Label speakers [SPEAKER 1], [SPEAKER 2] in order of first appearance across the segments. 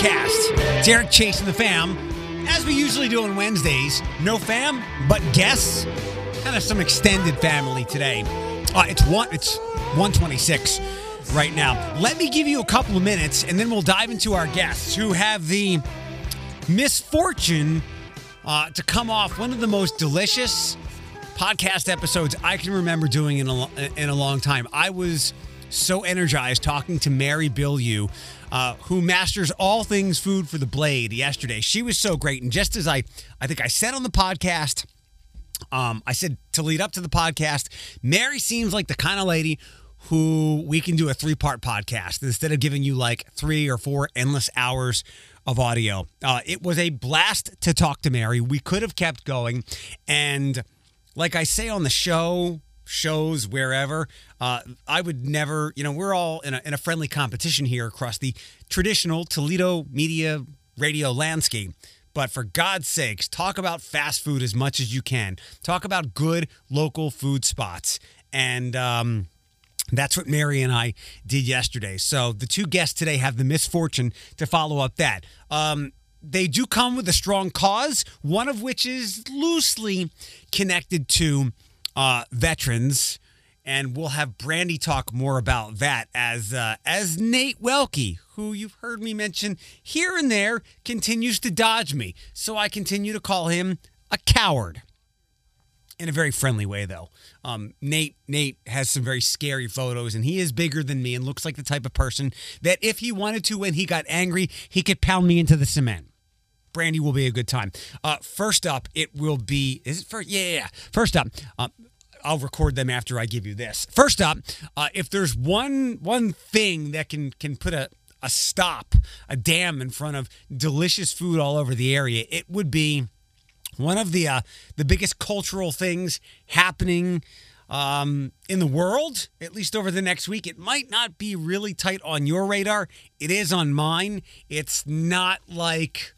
[SPEAKER 1] podcast. Eric Chase and the fam. As we usually do on Wednesdays, no fam, but guests. Kind of some extended family today. Uh, it's one. It's 126 right now. Let me give you a couple of minutes, and then we'll dive into our guests who have the misfortune uh, to come off one of the most delicious podcast episodes I can remember doing in a, in a long time. I was so energized talking to Mary Bilyeu, uh, who masters all things food for the blade yesterday. She was so great. And just as I, I think I said on the podcast, um, I said to lead up to the podcast, Mary seems like the kind of lady who we can do a three part podcast instead of giving you like three or four endless hours of audio. Uh, it was a blast to talk to Mary. We could have kept going. And like I say on the show, shows, wherever, uh, I would never, you know, we're all in a, in a friendly competition here across the traditional Toledo media radio landscape. But for God's sakes, talk about fast food as much as you can. Talk about good local food spots. And, um, that's what Mary and I did yesterday. So the two guests today have the misfortune to follow up that. Um, they do come with a strong cause, one of which is loosely connected to uh, veterans. And we'll have Brandy talk more about that as uh, as Nate Welke, who you've heard me mention here and there, continues to dodge me. So I continue to call him a coward in a very friendly way though. Um, Nate Nate has some very scary photos and he is bigger than me and looks like the type of person that if he wanted to when he got angry, he could pound me into the cement. Brandy will be a good time. Uh, first up, it will be is it first? Yeah, yeah. yeah. First up, uh, I'll record them after I give you this. First up, uh, if there's one one thing that can can put a a stop, a dam in front of delicious food all over the area, it would be one of the uh, the biggest cultural things happening um, in the world, at least over the next week. It might not be really tight on your radar. It is on mine. It's not like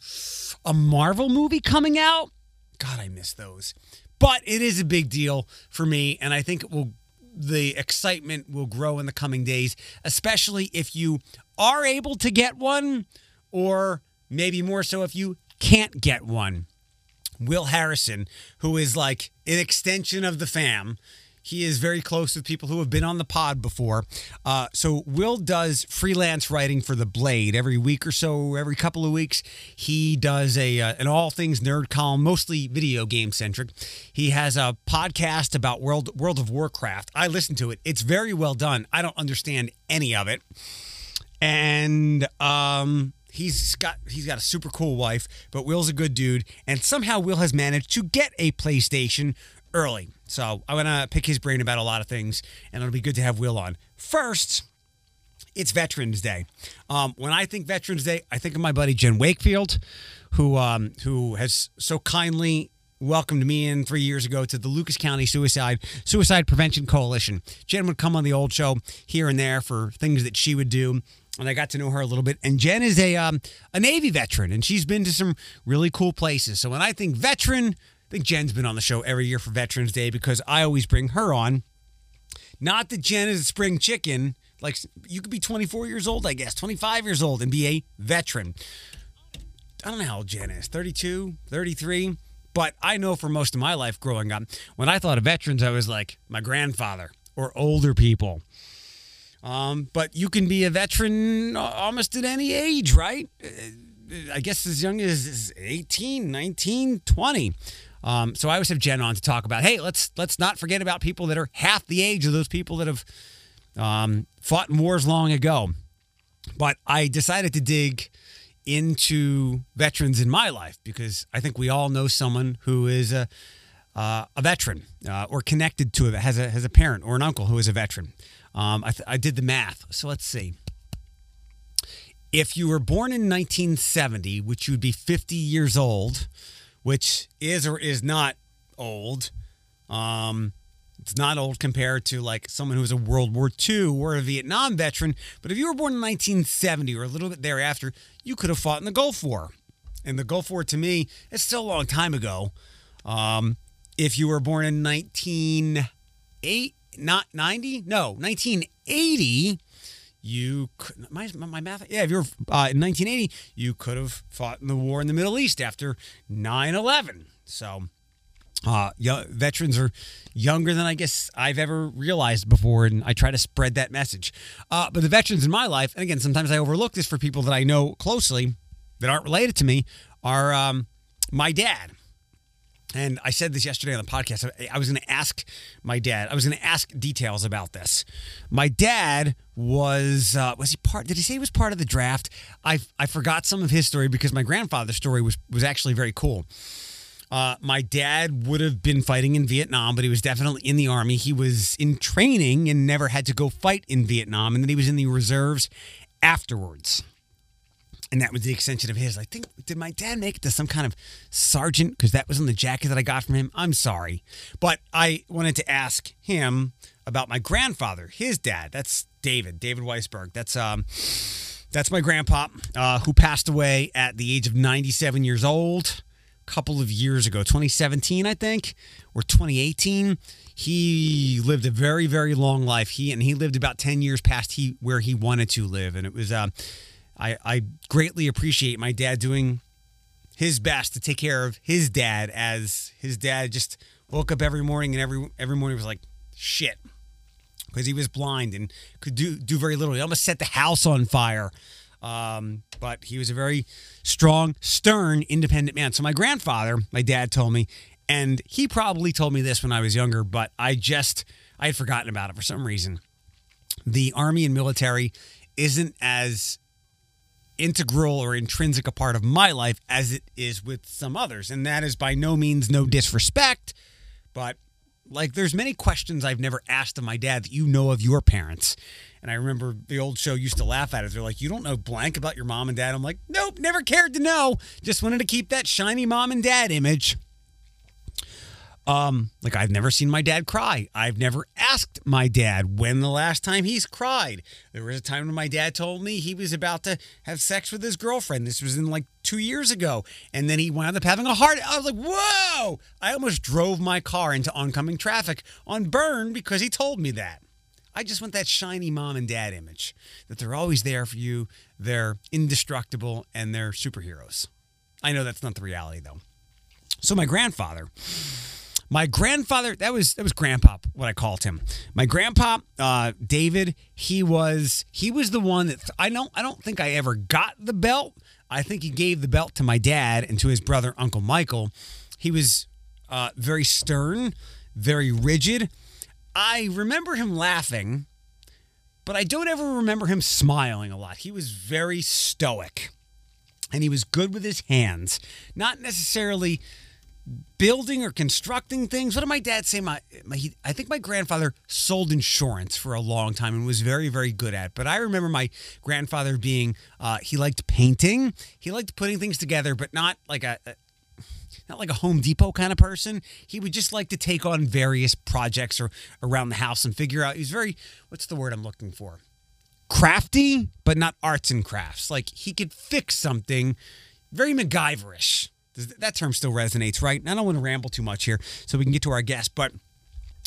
[SPEAKER 1] a Marvel movie coming out. God, I miss those. But it is a big deal for me, and I think it will. The excitement will grow in the coming days, especially if you are able to get one, or maybe more so if you can't get one. Will Harrison, who is like an extension of the fam. He is very close with people who have been on the pod before. Uh, so Will does freelance writing for the Blade every week or so, every couple of weeks. He does a uh, an all things nerd column, mostly video game centric. He has a podcast about World World of Warcraft. I listen to it. It's very well done. I don't understand any of it, and um, he's got he's got a super cool wife, but Will's a good dude, and somehow Will has managed to get a PlayStation early. So I want to pick his brain about a lot of things, and it'll be good to have Will on. First, it's Veterans Day. Um, when I think Veterans Day, I think of my buddy Jen Wakefield, who um, who has so kindly welcomed me in three years ago to the Lucas County Suicide Suicide Prevention Coalition. Jen would come on the old show here and there for things that she would do and I got to know her a little bit. And Jen is a um, a Navy veteran, and she's been to some really cool places. So when I think veteran, think Jen's been on the show every year for Veterans Day because I always bring her on. Not that Jen is a spring chicken. Like you could be 24 years old, I guess, 25 years old, and be a veteran. I don't know how old Jen is, 32, 33. But I know for most of my life growing up, when I thought of veterans, I was like my grandfather or older people. Um, but you can be a veteran almost at any age, right? I guess as young as 18, 19, 20. Um, so I always have Jen on to talk about, hey, let's let's not forget about people that are half the age of those people that have um, fought wars long ago. But I decided to dig into veterans in my life because I think we all know someone who is a uh, a veteran uh, or connected to it, has a has a parent or an uncle who is a veteran. Um, I, th- I did the math. So let's see. If you were born in 1970, which you'd be 50 years old, which is or is not old, um, it's not old compared to like someone who was a World War II or a Vietnam veteran. But if you were born in 1970 or a little bit thereafter, you could have fought in the Gulf War. And the Gulf War, to me, is still a long time ago. Um, if you were born in 1908, not 90, no, 1980, you could, my, my math, yeah, if you're uh, in 1980, you could have fought in the war in the Middle East after 9 11. So, uh, young, veterans are younger than I guess I've ever realized before, and I try to spread that message. Uh, but the veterans in my life, and again, sometimes I overlook this for people that I know closely that aren't related to me, are um, my dad. And I said this yesterday on the podcast. I was going to ask my dad. I was going to ask details about this. My dad was uh, was he part? Did he say he was part of the draft? I I forgot some of his story because my grandfather's story was was actually very cool. Uh, my dad would have been fighting in Vietnam, but he was definitely in the army. He was in training and never had to go fight in Vietnam, and then he was in the reserves afterwards and that was the extension of his. I think did my dad make it to some kind of sergeant because that was on the jacket that I got from him. I'm sorry, but I wanted to ask him about my grandfather, his dad. That's David, David Weisberg. That's um, that's my grandpa uh, who passed away at the age of 97 years old a couple of years ago, 2017, I think, or 2018. He lived a very, very long life. He and he lived about 10 years past he where he wanted to live, and it was. Uh, I, I greatly appreciate my dad doing his best to take care of his dad as his dad just woke up every morning and every every morning was like shit because he was blind and could do do very little. He almost set the house on fire. Um, but he was a very strong, stern, independent man. So my grandfather, my dad told me, and he probably told me this when I was younger, but I just I had forgotten about it for some reason. The army and military isn't as integral or intrinsic a part of my life as it is with some others. And that is by no means no disrespect, but like there's many questions I've never asked of my dad that you know of your parents. And I remember the old show used to laugh at it. They're like, You don't know blank about your mom and dad. I'm like, Nope, never cared to know. Just wanted to keep that shiny mom and dad image. Um, like I've never seen my dad cry. I've never asked my dad when the last time he's cried. There was a time when my dad told me he was about to have sex with his girlfriend. This was in like two years ago. And then he wound up having a heart. I was like, whoa! I almost drove my car into oncoming traffic on burn because he told me that. I just want that shiny mom and dad image that they're always there for you, they're indestructible, and they're superheroes. I know that's not the reality though. So my grandfather my grandfather, that was that was grandpa, what I called him. My grandpa, uh, David, he was he was the one that I don't I don't think I ever got the belt. I think he gave the belt to my dad and to his brother Uncle Michael. He was uh, very stern, very rigid. I remember him laughing, but I don't ever remember him smiling a lot. He was very stoic, and he was good with his hands. Not necessarily building or constructing things. What did my dad say? My, my he, I think my grandfather sold insurance for a long time and was very, very good at. It. But I remember my grandfather being uh, he liked painting. He liked putting things together, but not like a, a not like a Home Depot kind of person. He would just like to take on various projects or around the house and figure out. He's very what's the word I'm looking for? Crafty, but not arts and crafts. Like he could fix something very MacGyverish that term still resonates, right? I don't want to ramble too much here so we can get to our guest, but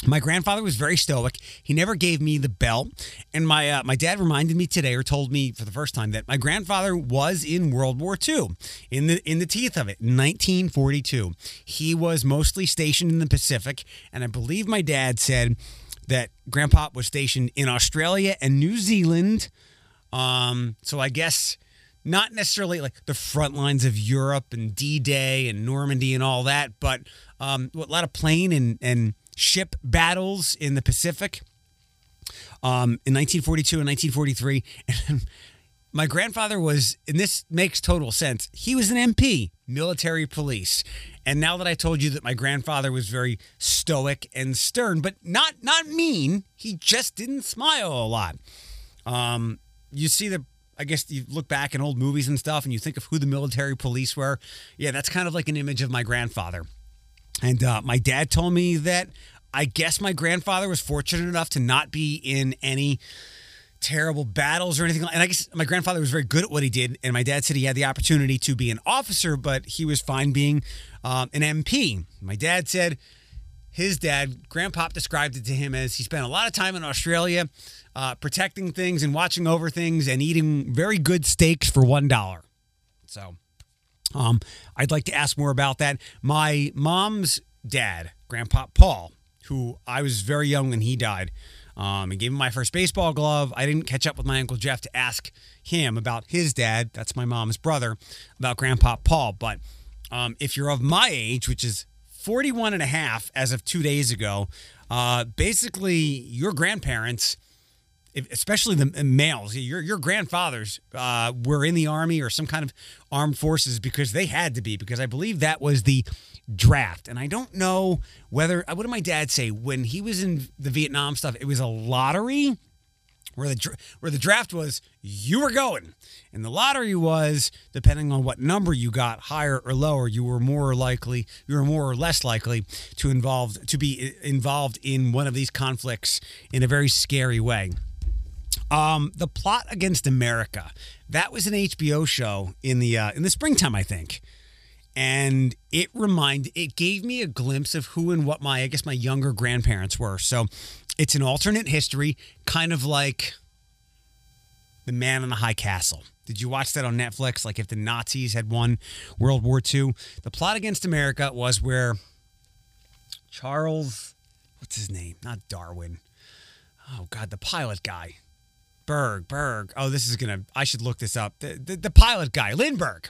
[SPEAKER 1] my grandfather was very stoic. He never gave me the belt, and my uh, my dad reminded me today, or told me for the first time, that my grandfather was in World War II, in the in the teeth of it, 1942. He was mostly stationed in the Pacific, and I believe my dad said that Grandpa was stationed in Australia and New Zealand. Um, so I guess not necessarily like the front lines of Europe and D Day and Normandy and all that, but um, a lot of plane and, and ship battles in the Pacific um, in 1942 and 1943. And my grandfather was, and this makes total sense, he was an MP, military police. And now that I told you that my grandfather was very stoic and stern, but not not mean, he just didn't smile a lot. Um, you see the I guess you look back in old movies and stuff and you think of who the military police were. Yeah, that's kind of like an image of my grandfather. And uh, my dad told me that I guess my grandfather was fortunate enough to not be in any terrible battles or anything. And I guess my grandfather was very good at what he did. And my dad said he had the opportunity to be an officer, but he was fine being um, an MP. My dad said his dad, Grandpop, described it to him as he spent a lot of time in Australia uh, protecting things and watching over things and eating very good steaks for $1. So um, I'd like to ask more about that. My mom's dad, Grandpa Paul, who I was very young when he died, um, and gave him my first baseball glove. I didn't catch up with my Uncle Jeff to ask him about his dad. That's my mom's brother, about Grandpa Paul. But um, if you're of my age, which is 41 and a half as of two days ago, uh, basically your grandparents especially the males, your your grandfathers uh, were in the army or some kind of armed forces because they had to be because I believe that was the draft. And I don't know whether what did my dad say when he was in the Vietnam stuff? It was a lottery where the where the draft was you were going, and the lottery was depending on what number you got, higher or lower, you were more likely, you were more or less likely to involved to be involved in one of these conflicts in a very scary way. Um, the plot against America. That was an HBO show in the uh, in the springtime, I think, and it reminded it gave me a glimpse of who and what my I guess my younger grandparents were. So it's an alternate history, kind of like the Man in the High Castle. Did you watch that on Netflix? Like if the Nazis had won World War II, the plot against America was where Charles, what's his name? Not Darwin. Oh God, the pilot guy. Berg, Berg. Oh, this is gonna. I should look this up. The, the, the pilot guy, Lindbergh.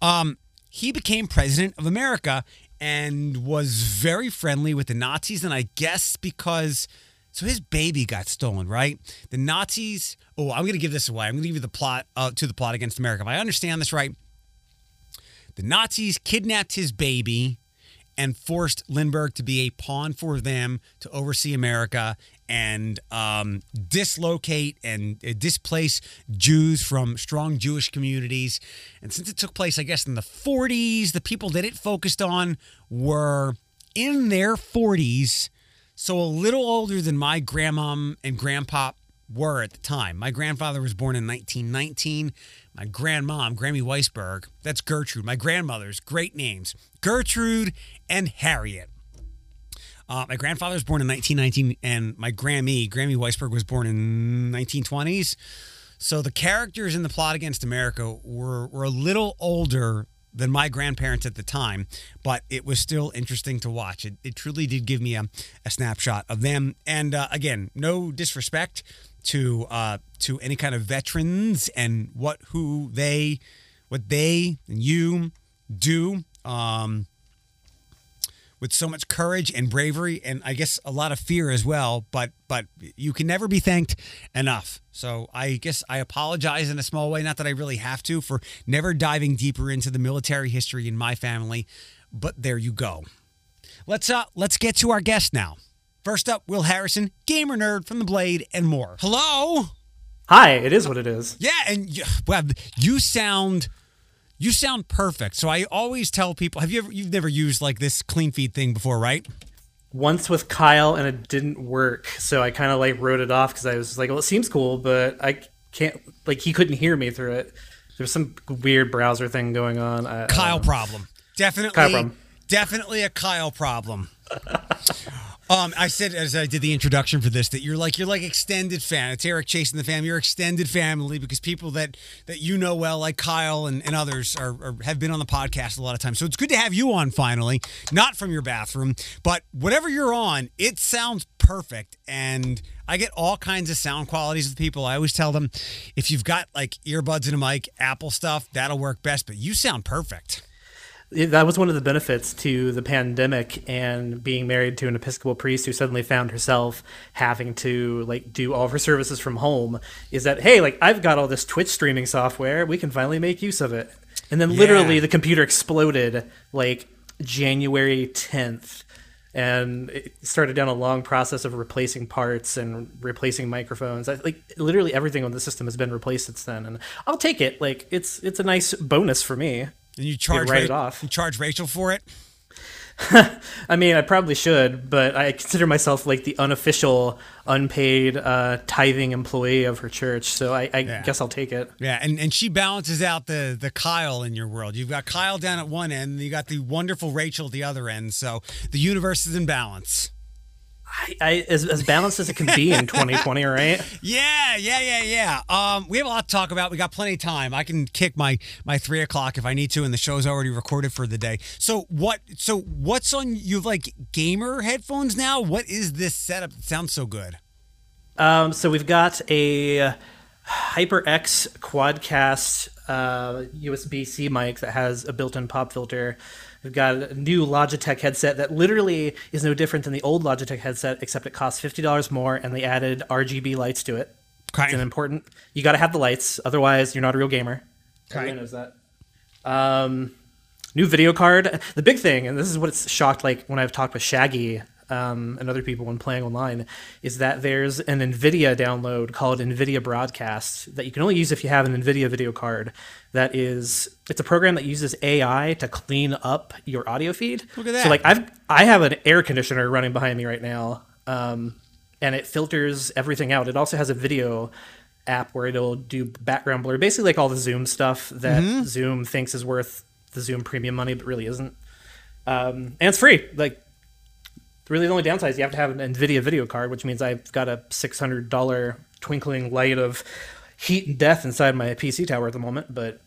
[SPEAKER 1] Um, he became president of America and was very friendly with the Nazis, and I guess because so his baby got stolen, right? The Nazis. Oh, I'm gonna give this away. I'm gonna give you the plot uh, to the plot against America. If I understand this right, the Nazis kidnapped his baby and forced Lindbergh to be a pawn for them to oversee America and um, dislocate and uh, displace Jews from strong Jewish communities. And since it took place, I guess, in the 40s, the people that it focused on were in their 40s, so a little older than my grandmom and grandpa were at the time. My grandfather was born in 1919. My grandmom, Grammy Weisberg, that's Gertrude. My grandmother's great names Gertrude and Harriet. Uh, my grandfather was born in 1919, and my Grammy, Grammy Weisberg, was born in 1920s. So the characters in the plot against America were, were a little older than my grandparents at the time, but it was still interesting to watch. It, it truly did give me a, a snapshot of them. And uh, again, no disrespect to uh, to any kind of veterans and what who they what they and you do. Um, with so much courage and bravery and I guess a lot of fear as well, but but you can never be thanked enough. So I guess I apologize in a small way, not that I really have to for never diving deeper into the military history in my family, but there you go. Let's uh let's get to our guest now. First up, Will Harrison, gamer nerd from the Blade and more. Hello.
[SPEAKER 2] Hi, it is what it is.
[SPEAKER 1] Yeah, and well, you sound you sound perfect. So I always tell people, have you ever you've never used like this clean feed thing before, right?
[SPEAKER 2] Once with Kyle and it didn't work. So I kind of like wrote it off cuz I was like, well it seems cool, but I can't like he couldn't hear me through it. There's some weird browser thing going on. I,
[SPEAKER 1] Kyle problem. Definitely Kyle problem. definitely a Kyle problem. Um, I said as I did the introduction for this that you're like you're like extended fan. It's Eric Chase and the family. You're extended family because people that that you know well, like Kyle and, and others, are, are, have been on the podcast a lot of times. So it's good to have you on finally, not from your bathroom, but whatever you're on, it sounds perfect. And I get all kinds of sound qualities with people. I always tell them if you've got like earbuds and a mic, Apple stuff, that'll work best. But you sound perfect
[SPEAKER 2] that was one of the benefits to the pandemic and being married to an Episcopal priest who suddenly found herself having to like do all of her services from home is that hey like I've got all this Twitch streaming software we can finally make use of it and then literally yeah. the computer exploded like January 10th and it started down a long process of replacing parts and replacing microphones. I, like literally everything on the system has been replaced since then, and I'll take it. Like it's it's a nice bonus for me.
[SPEAKER 1] And you charge
[SPEAKER 2] write Ra- it off.
[SPEAKER 1] You charge Rachel for it.
[SPEAKER 2] I mean, I probably should, but I consider myself like the unofficial, unpaid, uh, tithing employee of her church. So I, I
[SPEAKER 1] Yeah.
[SPEAKER 2] guess I'll take it.
[SPEAKER 1] Yeah, and, and she balances out the the Kyle in your world. You've got Kyle down at one end, and you got the wonderful Rachel at the other end. So the universe is in balance.
[SPEAKER 2] I, I as, as balanced as it can be in 2020, right?
[SPEAKER 1] Yeah, yeah, yeah, yeah. Um, we have a lot to talk about. We got plenty of time. I can kick my my three o'clock if I need to, and the show's already recorded for the day. So what? So what's on? You have like gamer headphones now? What is this setup? It sounds so good.
[SPEAKER 2] Um, so we've got a HyperX Quadcast uh, USB C mic that has a built-in pop filter. We've got a new Logitech headset that literally is no different than the old Logitech headset, except it costs fifty dollars more, and they added RGB lights to it.
[SPEAKER 1] Okay.
[SPEAKER 2] It's an important. You got to have the lights, otherwise you're not a real gamer. Everyone knows that. Um, new video card. The big thing, and this is what it's shocked like when I've talked with Shaggy um, and other people when playing online, is that there's an NVIDIA download called NVIDIA Broadcast that you can only use if you have an NVIDIA video card. That is, it's a program that uses AI to clean up your audio feed.
[SPEAKER 1] Look at that.
[SPEAKER 2] So like I've I have an air conditioner running behind me right now. Um, and it filters everything out. It also has a video app where it'll do background blur, basically like all the Zoom stuff that
[SPEAKER 1] Mm-hmm.
[SPEAKER 2] Zoom thinks is worth the Zoom premium money, but really isn't. Um, and it's free. Like, really, the only downside is you have to have an NVIDIA video card, which means I've got a six hundred dollar twinkling light of heat and death inside my PC tower at the moment. But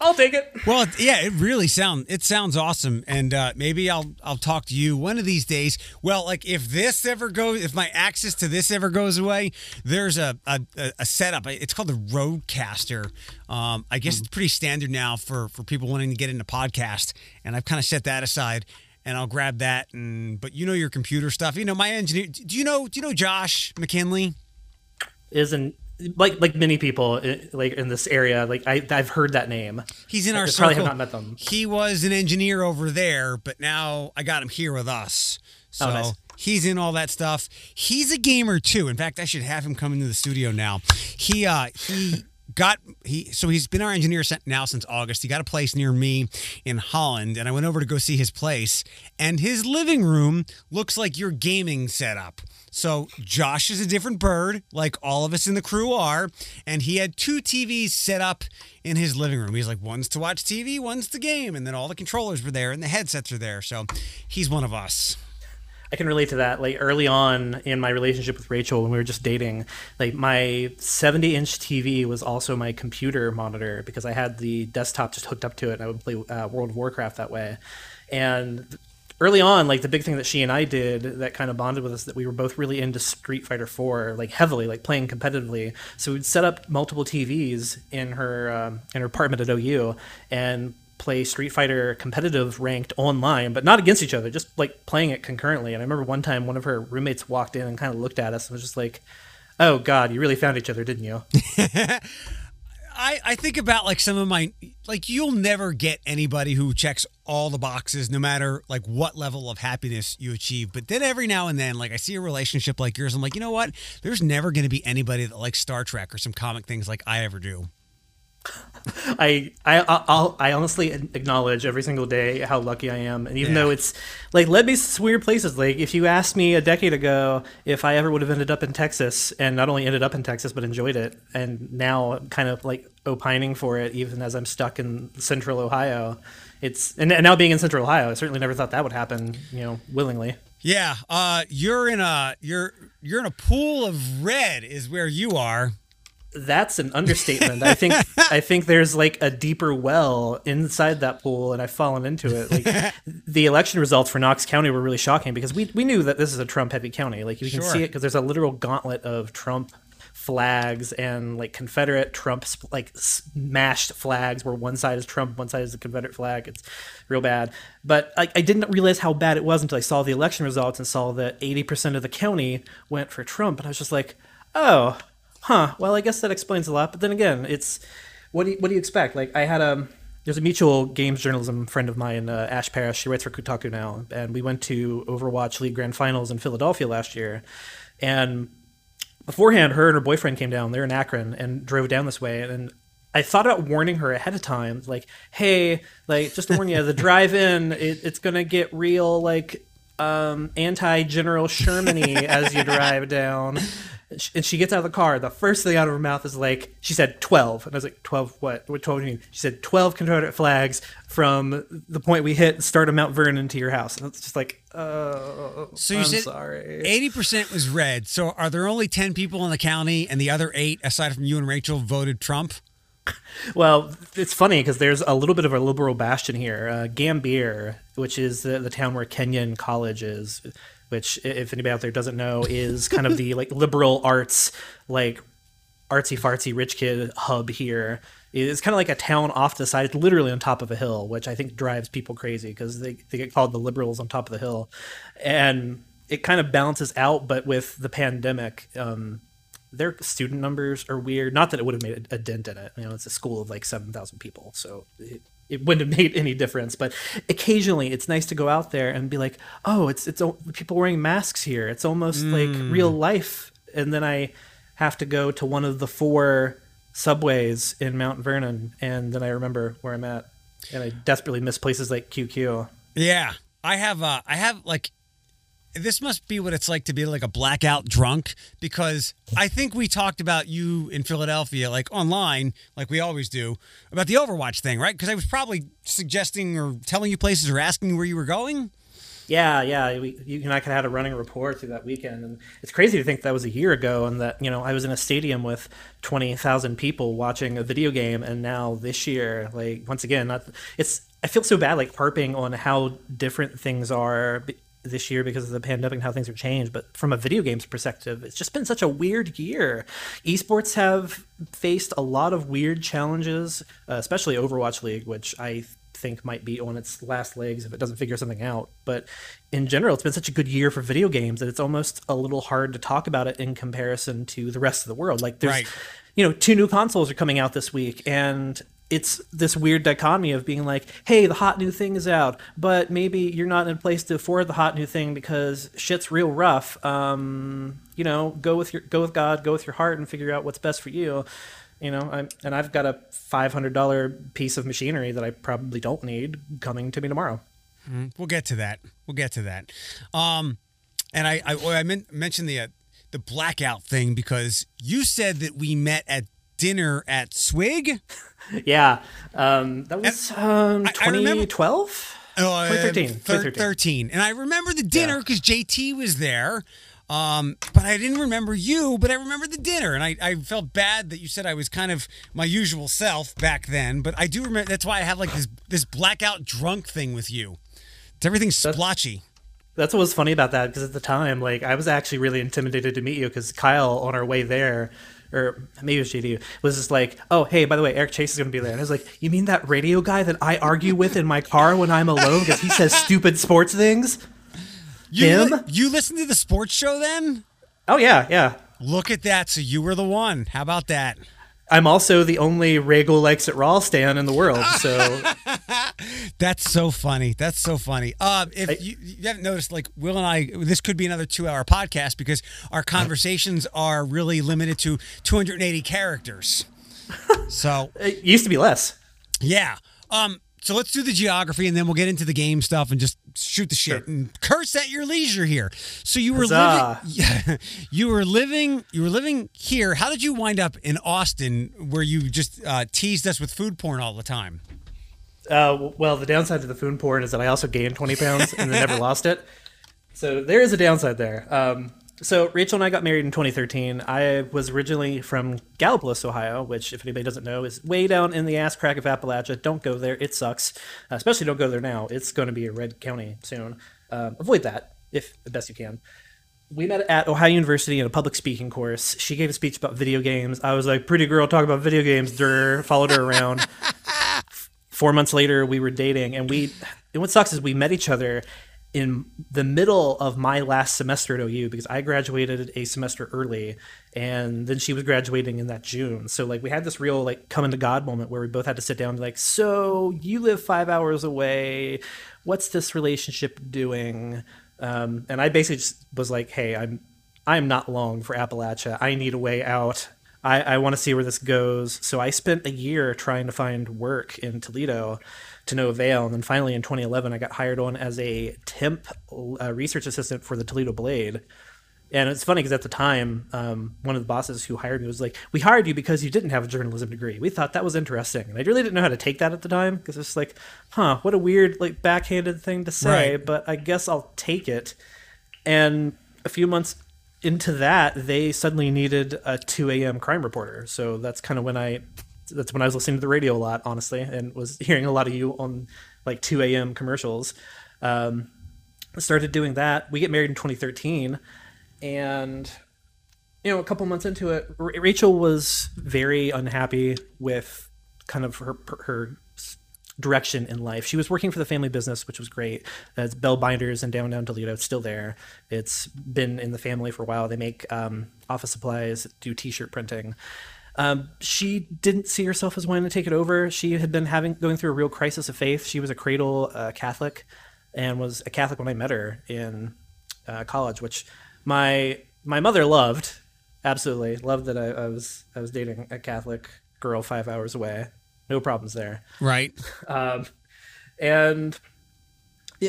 [SPEAKER 2] I'll take it.
[SPEAKER 1] Well, yeah, it really sound it sounds awesome, and uh, maybe I'll I'll talk to you one of these days. Well, like if this ever goes, if my access to this ever goes away, there's a a, a setup. It's called the RodeCaster. Um, I guess it's pretty standard now for for people wanting to get into podcast, and I've kind of set that aside. And I'll grab that, and but you know your computer stuff. You know my engineer. Do you know? Do you know Josh McKinley?
[SPEAKER 2] Isn't like like many people like in this area. Like I I've heard that name.
[SPEAKER 1] He's in
[SPEAKER 2] I
[SPEAKER 1] our
[SPEAKER 2] probably
[SPEAKER 1] circle.
[SPEAKER 2] have not met them.
[SPEAKER 1] He was an engineer over there, but now I got him here with us. So
[SPEAKER 2] Oh, nice.
[SPEAKER 1] he's in all that stuff. He's a gamer too. In fact, I should have him come into the studio now. He uh he got he so he's been our engineer now since August. He got a place near me in Holland and I went over to go see his place and his living room looks like your gaming setup. So Josh is a different bird, like all of us in the crew are, and he had two TVs set up in his living room. He's like, one's to watch TV, one's to game, and then all the controllers were there and the headsets are there. So he's one of us.
[SPEAKER 2] I can relate to that. Like early on in my relationship with Rachel, when we were just dating, like my 70 inch TV was also my computer monitor because I had the desktop just hooked up to it and I would play uh, World of Warcraft that way. And early on, like the big thing that she and I did that kind of bonded with us that we were both really into Street Fighter 4, like heavily, like playing competitively. So we'd set up multiple TVs in her um, in her apartment at OU and play Street Fighter competitive ranked online, but not against each other, just like playing it concurrently. And I remember one time one of her roommates walked in and kind of looked at us and was just like, "Oh God, you really found each other, didn't you?"
[SPEAKER 1] I, I think about like some of my like you'll never get anybody who checks all the boxes no matter like what level of happiness you achieve but then every now and then like i see a relationship like yours i'm like you know what there's never going to be anybody that likes star trek or some comic things like i ever do
[SPEAKER 2] I I I'll, I honestly acknowledge every single day how lucky I am, and even
[SPEAKER 1] Yeah.
[SPEAKER 2] though it's like led me to some weird places. Like if you asked me a decade ago if I ever would have ended up in Texas, and not only ended up in Texas but enjoyed it, and now kind of like opining for it, even as I'm stuck in Central Ohio. It's and, and now being in Central Ohio, I certainly never thought that would happen. You know, willingly.
[SPEAKER 1] yeah uh you're in a you're you're in a pool of red is where you are
[SPEAKER 2] That's an understatement. I think I think there's like a deeper well inside that pool, and I've fallen into it. Like the election results for Knox County were really shocking because we we knew that this is a Trump-heavy county. Like you can
[SPEAKER 1] Sure.
[SPEAKER 2] see it because there's a literal gauntlet of Trump flags and like Confederate Trump like smashed flags where one side is Trump, one side is the Confederate flag. It's real bad. But I, I didn't realize how bad it was until I saw the election results and saw that 80% of the county went for Trump, and I was just like, oh huh well i guess that explains a lot but then again it's what do you, what do you expect like i had a there's a mutual games journalism friend of mine uh, ash parrish she writes for kotaku now and we went to overwatch league grand finals in philadelphia last year and beforehand her and her boyfriend came down they're in akron and drove down this way and I thought about warning her ahead of time, like, "Hey, like, just to warn you, the drive-in, it, it's gonna get real, like, um, anti-General Shermany as you drive down." And she gets out of the car. The first thing out of her mouth is like, she said 12. And I was like, 12 what? What 12 do you mean? She said 12 Confederate flags from the point we hit start of Mount Vernon to your house. And it's just like, oh, so you I'm said sorry.
[SPEAKER 1] 80% was red. So are there only 10 people in the county and the other eight, aside from you and Rachel, voted Trump?
[SPEAKER 2] Well, it's funny because there's a little bit of a liberal bastion here. Uh, Gambier, which is the, the town where Kenyon College is, which, if anybody out there doesn't know, is kind of the like liberal arts, like artsy fartsy rich kid hub here. It's kind of like a town off the side. It's literally on top of a hill, which I think drives people crazy because they, they get called the liberals on top of the hill. And it kind of balances out, but with the pandemic, um, their student numbers are weird. Not that it would have made a, dent in it. You know, it's a school of like seven thousand people, so it, it wouldn't have made any difference. But occasionally, it's nice to go out there and be like, "Oh, it's it's people wearing masks here. It's almost mm. like real life." And then I have to go to one of the four subways in Mount Vernon, and then I remember where I'm at, and I desperately miss places like QQ.
[SPEAKER 1] Yeah, I have. Uh, I have like this must be what it's like to be like a blackout drunk because I think we talked about you in Philadelphia, like online, like we always do, about the Overwatch thing, right? Because I was probably suggesting or telling you places or asking where you were going.
[SPEAKER 2] Yeah, yeah. We, you and I kind of had a running report through that weekend, and it's crazy to think that was a year ago, and that you know I was in a stadium with twenty thousand people watching a video game, and now this year, like once again, not, it's I feel so bad like harping on how different things are this year because of the pandemic and how things have changed. But from a video games perspective, it's just been such a weird year. Esports have faced a lot of weird challenges, uh, especially Overwatch League, which I think might be on its last legs if it doesn't figure something out. But in general, it's been such a good year for video games that it's almost a little hard to talk about it in comparison to the rest of the world. Like there's, right. you know, two new consoles are coming out this week, and it's this weird dichotomy of being like, hey, the hot new thing is out, but maybe you're not in a place to afford the hot new thing because shit's real rough. Um, you know, go with your go with God, go with your heart, and figure out what's best for you. You know, I'm, and I've got a five hundred dollar piece of machinery that I probably don't need coming to me tomorrow.
[SPEAKER 1] Mm, we'll get to that. We'll get to that. Um, and I I, I mentioned the uh, the blackout thing because you said that we met at dinner at Swig.
[SPEAKER 2] yeah, um, that was um, 2012. Uh, 2013,
[SPEAKER 1] 2013. And I remember the dinner because yeah. JT was there. Um, but I didn't remember you, but I remember the dinner. And I, I felt bad that you said I was kind of my usual self back then. But I do remember that's why I have like this this blackout drunk thing with you. It's everything splotchy.
[SPEAKER 2] That's, that's what was funny about that because at the time, like I was actually really intimidated to meet you because Kyle on our way there or maybe it was JD, was just like, oh, hey, by the way, Eric Chase is going to be there. And I was like, you mean that radio guy that I argue with in my car when I'm alone because he says stupid sports things?
[SPEAKER 1] You Him? Li- you listen to the sports show then?
[SPEAKER 2] Oh, yeah, yeah.
[SPEAKER 1] Look at that. So you were the one. How about that?
[SPEAKER 2] I'm also the only Regal likes it raw stand in the world. So
[SPEAKER 1] that's so funny. That's so funny. Uh, if I, you, you, haven't noticed, like Will and I, this could be another two-hour podcast because our conversations are really limited to 280 characters. So
[SPEAKER 2] it used to be less.
[SPEAKER 1] Yeah. Um. So let's do the geography and then we'll get into the game stuff and just shoot the shit sure. and curse at your leisure here. So you were Huzzah. living you were living you were living here. How did you wind up in Austin where you just uh, teased us with food porn all the time?
[SPEAKER 2] Uh, well, the downside to the food porn is that I also gained 20 pounds and then never lost it. So there is a downside there. Um, so Rachel and I got married in 2013. I was originally from Gallipolis, Ohio, which, if anybody doesn't know, is way down in the ass crack of Appalachia. Don't go there; it sucks. Uh, especially don't go there now. It's going to be a red county soon. Um, avoid that if the best you can. We met at Ohio University in a public speaking course. She gave a speech about video games. I was like, "Pretty girl, talk about video games." Durr, followed her around. Four months later, we were dating, and we. And what sucks is we met each other in the middle of my last semester at OU because I graduated a semester early and then she was graduating in that June. So like we had this real like coming to God moment where we both had to sit down and be like, so you live five hours away. What's this relationship doing? Um, and I basically just was like, hey, I'm I'm not long for Appalachia. I need a way out. I, I want to see where this goes. So I spent a year trying to find work in Toledo to no avail. And then finally in 2011, I got hired on as a temp uh, research assistant for the Toledo Blade. And it's funny because at the time, um, one of the bosses who hired me was like, "We hired you because you didn't have a journalism degree. We thought that was interesting." And I really didn't know how to take that at the time because it's like, "Huh, what a weird, like, backhanded thing to say."
[SPEAKER 1] Right.
[SPEAKER 2] But I guess I'll take it. And a few months into that, they suddenly needed a 2 a.m. crime reporter. So that's kind of when I, that's when I was listening to the radio a lot, honestly, and was hearing a lot of you on like 2 a.m. commercials. Um, started doing that. We get married in 2013 and you know a couple months into it R- rachel was very unhappy with kind of her her direction in life she was working for the family business which was great it's bell binders in downtown toledo it's still there it's been in the family for a while they make um, office supplies do t-shirt printing um, she didn't see herself as wanting to take it over. She had been having going through a real crisis of faith. She was a cradle uh, Catholic, and was a Catholic when I met her in uh, college, which my my mother loved absolutely loved that I, I, was I was dating a Catholic girl five hours away. No problems there.
[SPEAKER 1] Right.
[SPEAKER 2] Um, and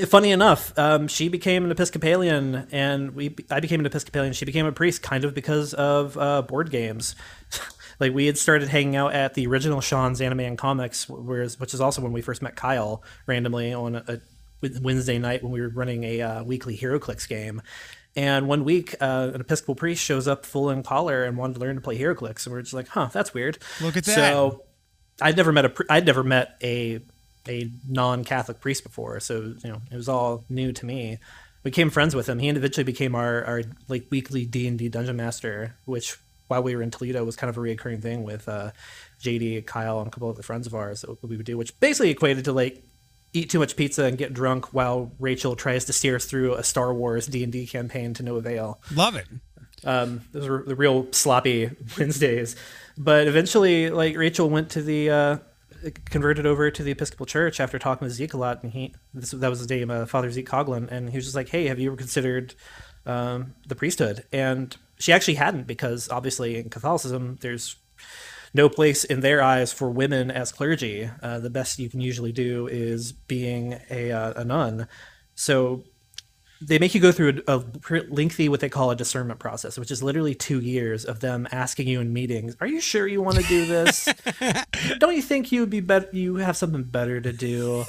[SPEAKER 2] funny enough, um, she became an Episcopalian, and we I became an Episcopalian. She became a priest, kind of because of uh, board games. like we had started hanging out at the original Sean's Anime and Comics, whereas, which is also when we first met Kyle randomly on a, a Wednesday night when we were running a uh, weekly HeroClix game. And one week, uh, an Episcopal priest shows up full in collar and wanted to learn to play HeroClix, and we are just like, "Huh, that's weird."
[SPEAKER 1] Look at that.
[SPEAKER 2] So, I'd never met a I'd never met a a non-Catholic priest before, so you know it was all new to me. We became friends with him. He eventually became our, our like weekly D and D dungeon master, which while we were in Toledo was kind of a reoccurring thing with uh, JD, Kyle, and a couple of the friends of ours that we would do, which basically equated to like eat too much pizza and get drunk while Rachel tries to steer us through a Star Wars D and D campaign to no avail.
[SPEAKER 1] Love it.
[SPEAKER 2] Um, those were the real sloppy Wednesdays, but eventually, like Rachel went to the uh, converted over to the Episcopal Church after talking with Zeke a lot, and he this, that was his name, uh, Father Zeke Coughlin, and he was just like, "Hey, have you ever considered um, the priesthood?" And she actually hadn't because obviously in Catholicism there's no place in their eyes for women as clergy. Uh, the best you can usually do is being a, uh, a nun. So they make you go through a, a, lengthy what they call a discernment process which is literally two years of them asking you in meetings are you sure you want to do this don't you think you would be better you have something better to do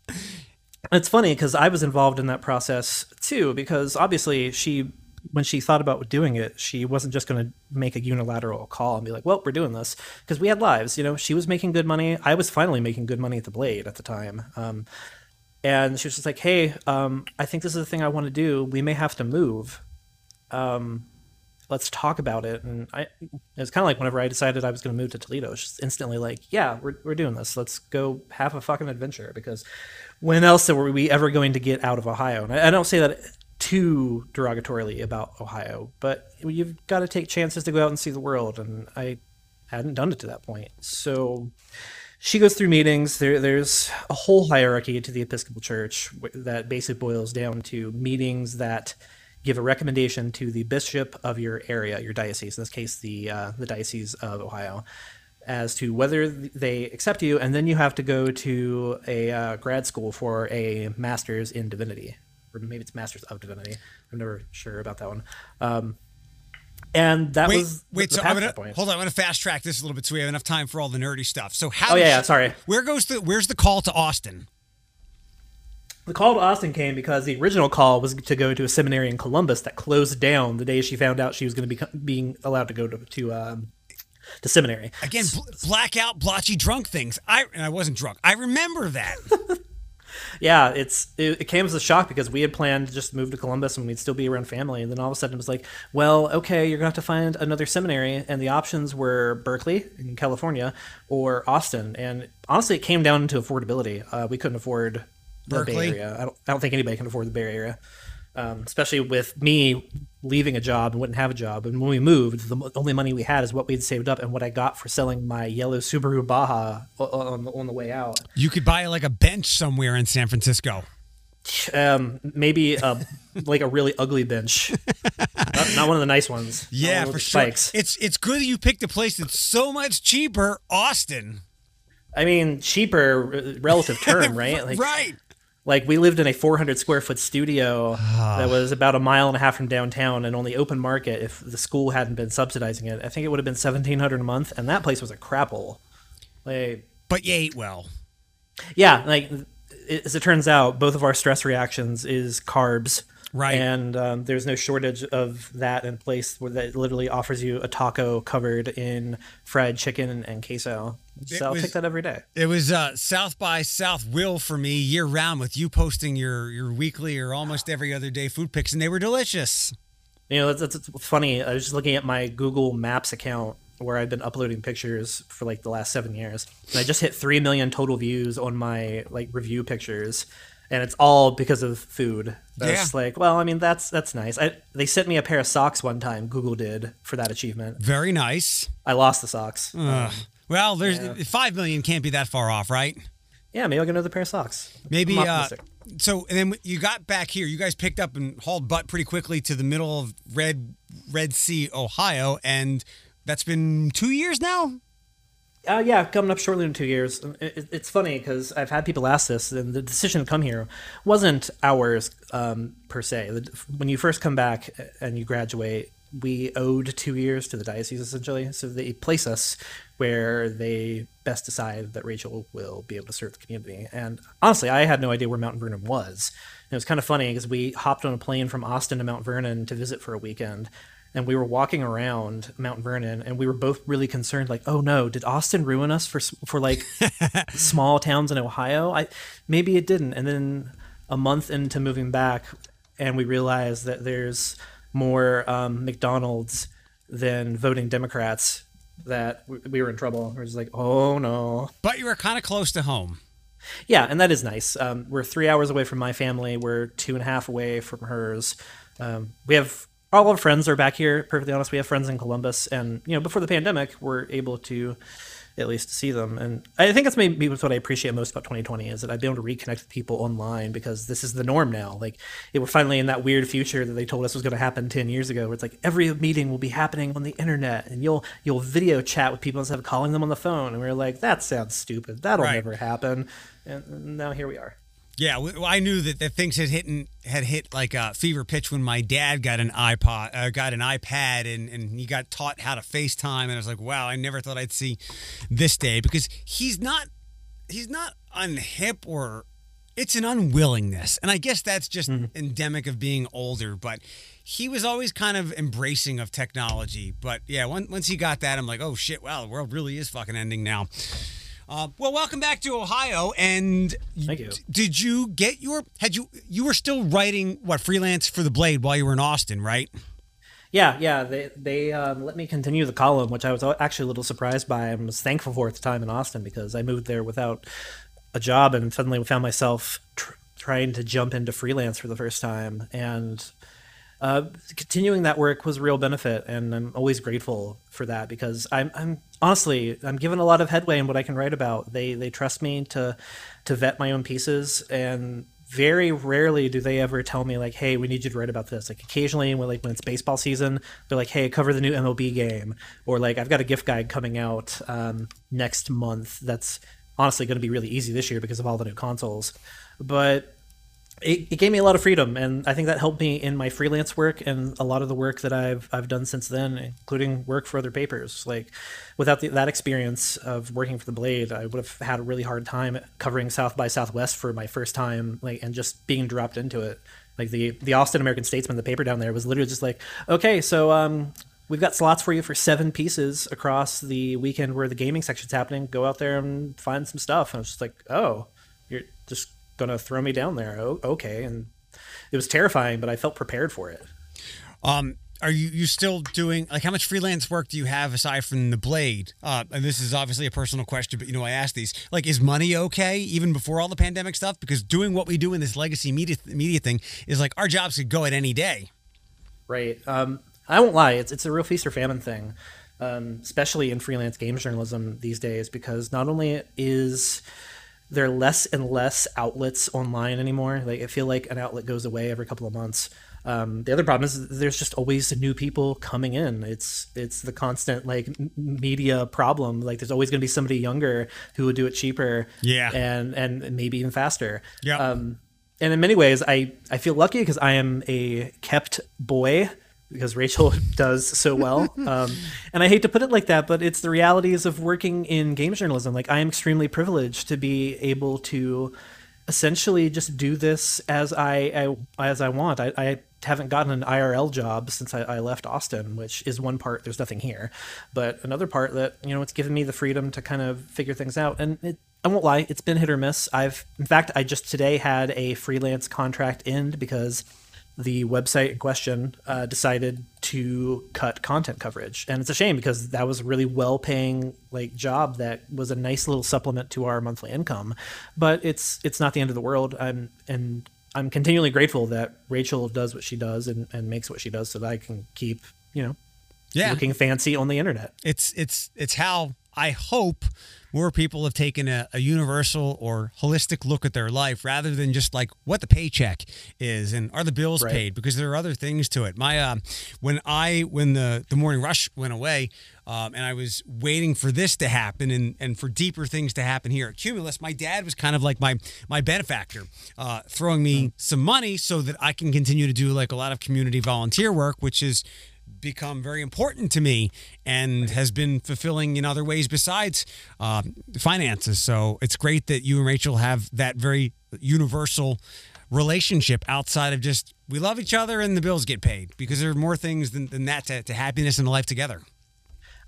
[SPEAKER 2] it's funny because i was involved in that process too because obviously she when she thought about doing it, she wasn't just going to make a unilateral call and be like, "Well, we're doing this," because we had lives. You know, she was making good money. I was finally making good money at the Blade at the time, um, and she was just like, "Hey, um, I think this is the thing I want to do. We may have to move. Um, let's talk about it." And I, it was kind of like whenever I decided I was going to move to Toledo, she's instantly like, "Yeah, we're we're doing this. Let's go have a fucking adventure." Because when else were we ever going to get out of Ohio? And I, I don't say that too derogatorily about Ohio, but you've got to take chances to go out and see the world, and I hadn't done it to that point. So she goes through meetings. There, there's a whole hierarchy to the Episcopal Church that basically boils down to meetings that give a recommendation to the bishop of your area, your diocese. In this case, the uh, the diocese of Ohio, as to whether they accept you, and then you have to go to a uh, grad school for a master's in divinity or maybe it's Masters of Divinity. I'm never sure about that one. Um, and that
[SPEAKER 1] wait,
[SPEAKER 2] was
[SPEAKER 1] wait. so I'm gonna hold on. I'm gonna fast track this a little bit so we have enough time for all the nerdy stuff. So how?
[SPEAKER 2] Oh yeah, yeah, sorry.
[SPEAKER 1] Where goes the? Where's the call to Austin?
[SPEAKER 2] The call to Austin came because the original call was to go to a seminary in Columbus that closed down the day she found out she was going to be being allowed to go to to um, to seminary.
[SPEAKER 1] Again, bl- blackout, blotchy, drunk things. I and I wasn't drunk. I remember that.
[SPEAKER 2] yeah, it's it, it, came as a shock because we had planned to just move to Columbus and we'd still be around family, and then all of a sudden it was like, well, okay, you're gonna have to find another seminary, and the options were Berkeley in California or Austin, and honestly, it came down to affordability. Uh, we couldn't afford the Berkeley? Bay Area. I don't, I don't think anybody can afford the Bay Area um, especially with me leaving a job and wouldn't have a job. And when we moved, the only money we had is what we'd saved up and what I got for selling my yellow Subaru Baja on the, on the way out.
[SPEAKER 1] You could buy like a bench somewhere in San Francisco.
[SPEAKER 2] Um, maybe a, like a really ugly bench. not, not one of the nice ones.
[SPEAKER 1] Yeah, for sure.
[SPEAKER 2] spikes.
[SPEAKER 1] It's it's good that you picked a place that's so much cheaper, Austin.
[SPEAKER 2] I mean, cheaper uh, relative term, right? Like,
[SPEAKER 1] right.
[SPEAKER 2] Like we lived in a 400 square foot studio ah. that was about a mile and a half from downtown and on the open market. If the school hadn't been subsidizing it, I think it would have been 1700 a month, and that place was a crapple. Like,
[SPEAKER 1] But you ate well.
[SPEAKER 2] yeah, like as it turns out, both of our stress reactions is carbs.
[SPEAKER 1] Right.
[SPEAKER 2] And um, there's no shortage of that in place where that literally offers you a taco covered in fried chicken and queso. So I'll
[SPEAKER 1] was-
[SPEAKER 2] take that every day.
[SPEAKER 1] It was uh, South by South Will for me year round with you posting your your weekly or almost every other day food pics, and they were delicious.
[SPEAKER 2] You know, that's, that's funny. I was just looking at my Google Maps account where I've been uploading pictures for like the last seven years, and I just hit three million total views on my like review pictures, and it's all because of food.
[SPEAKER 1] Yeah.
[SPEAKER 2] just like, well, I mean, that's that's nice. I, they sent me a pair of socks one time. Google did for that achievement.
[SPEAKER 1] Very nice.
[SPEAKER 2] I lost the socks.
[SPEAKER 1] Ugh. Well, there's five million can't be that far off, right?
[SPEAKER 2] Yeah, maybe I'll get another pair of socks.
[SPEAKER 1] Maybe. Uh, so, and then you got back here. You guys picked up and hauled butt pretty quickly to the middle of Red Red Sea, Ohio, and that's been two years now.
[SPEAKER 2] Uh, yeah, coming up shortly in two years. It, it- it's funny because I've had people ask this, and the decision to come here wasn't ours um, per se. When you first come back and you graduate, we owed two years to the diocese essentially. So they place us where they best decide that Rachel will be able to serve the community. And honestly, I had no idea where Mount Vernon was. And it was kind of funny because we hopped on a plane from Austin to Mount Vernon to visit for a weekend and we were walking around Mount Vernon, and we were both really concerned, like, "Oh no, did Austin ruin us for for like small towns in Ohio? I maybe it didn't." And then a month into moving back, and we realized that there's more um, McDonald's than voting Democrats. That we, we were in trouble. We're just like, "Oh no."
[SPEAKER 1] But you were kind of close to home.
[SPEAKER 2] Yeah, and that is nice. Um, we're three hours away from my family. We're two and a half away from hers. Um, we have all our friends are back here. Perfectly honest, we have friends in Columbus, and you know, before the pandemic, we're able to at least see them. And I think that's maybe what I appreciate most about 2020 is that I've been able to reconnect with people online because this is the norm now. Like, it, we're finally in that weird future that they told us was going to happen 10 years ago, where it's like every meeting will be happening on the internet, and you'll you'll video chat with people instead of calling them on the phone. And we are like, that sounds stupid. That'll
[SPEAKER 1] Right.
[SPEAKER 2] never happen. And now here we are.
[SPEAKER 1] Yeah, I knew that, that things had hit had hit like a fever pitch when my dad got an iPod, uh, got an iPad, and, and he got taught how to FaceTime, and I was like, wow, I never thought I'd see this day because he's not he's not unhip or it's an unwillingness, and I guess that's just endemic of being older. But he was always kind of embracing of technology. But yeah, once once he got that, I'm like, oh shit, wow, the world really is fucking ending now. Uh, well, welcome back to Ohio. And
[SPEAKER 2] Thank you.
[SPEAKER 1] Did you get your? Had you? You were still writing what freelance for the Blade while you were in Austin, right?
[SPEAKER 2] Yeah, yeah. They they um, let me continue the column, which I was actually a little surprised by I was thankful for at the time in Austin because I moved there without a job and suddenly found myself tr- trying to jump into freelance for the first time. And uh, continuing that work was a real benefit, and I'm always grateful for that because I'm, I'm honestly I'm given a lot of headway in what I can write about. They they trust me to to vet my own pieces, and very rarely do they ever tell me like, "Hey, we need you to write about this." Like occasionally, when like when it's baseball season, they're like, "Hey, cover the new MLB game," or like, "I've got a gift guide coming out um, next month." That's honestly going to be really easy this year because of all the new consoles, but it, it gave me a lot of freedom and i think that helped me in my freelance work and a lot of the work that i've i've done since then including work for other papers like without the, that experience of working for the blade i would have had a really hard time covering south by southwest for my first time like and just being dropped into it like the the austin american statesman the paper down there was literally just like okay so um We've got slots for you for seven pieces across the weekend where the gaming section's happening. Go out there and find some stuff. And I was just like, oh, you're just gonna throw me down there. Oh, okay. And it was terrifying, but I felt prepared for it.
[SPEAKER 1] Um, are you you still doing like how much freelance work do you have aside from the Blade? Uh, and this is obviously a personal question, but you know I ask these. Like, is money okay even before all the pandemic stuff? Because doing what we do in this legacy media media thing is like our jobs could go at any day.
[SPEAKER 2] Right. Um, I won't lie. It's it's a real feast or famine thing, um, especially in freelance games journalism these days, because not only is there are less and less outlets online anymore. Like I feel like an outlet goes away every couple of months. Um, the other problem is there's just always new people coming in. It's it's the constant like media problem. Like there's always going to be somebody younger who would do it cheaper,
[SPEAKER 1] yeah,
[SPEAKER 2] and and maybe even faster.
[SPEAKER 1] Yeah.
[SPEAKER 2] Um, and in many ways, I I feel lucky because I am a kept boy because Rachel does so well. Um, and I hate to put it like that, but it's the realities of working in games journalism. Like I am extremely privileged to be able to essentially just do this as I, I as I want. I, I haven't gotten an IRL job since I, I, left Austin, which is one part. There's nothing here, but another part that you know it's given me the freedom to kind of figure things out. And it, I won't lie, it's been hit or miss. I've, in fact, I just today had a freelance contract end because the website in question uh, decided to cut content coverage, and it's a shame because that was a really well-paying like job that was a nice little supplement to our monthly income. But it's it's not the end of the world. I'm and I'm continually grateful that Rachel does what she does and, and makes what she does, so that I can keep you know
[SPEAKER 1] yeah.
[SPEAKER 2] looking fancy on the internet.
[SPEAKER 1] It's it's it's how I hope more people have taken a, a, universal or holistic look at their life rather than just like what the paycheck is and are the bills right. paid because there are other things to it. My uh, when I when the the morning rush went away. Um, and I was waiting for this to happen and, and for deeper things to happen here at Cumulus. My dad was kind of like my my benefactor, uh, throwing me mm. some money so that I can continue to do like a lot of community volunteer work, which is become very important to me and has been fulfilling in other ways besides uh, finances. So it's great that you and Rachel have that very universal relationship outside of just we love each other and the bills get paid because there are more things than, than that to, to happiness and life together.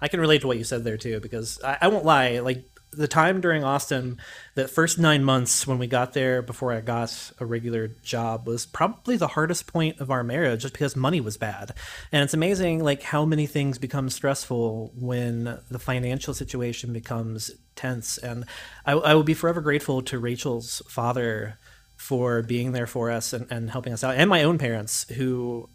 [SPEAKER 2] I can relate to what you said there too because I, I won't lie, like the time during Austin, the first nine months when we got there before I got a regular job was probably the hardest point of our marriage just because money was bad. And it's amazing like how many things become stressful when the financial situation becomes tense. And I, I will be forever grateful to Rachel's father for being there for us and, and helping us out and my own parents who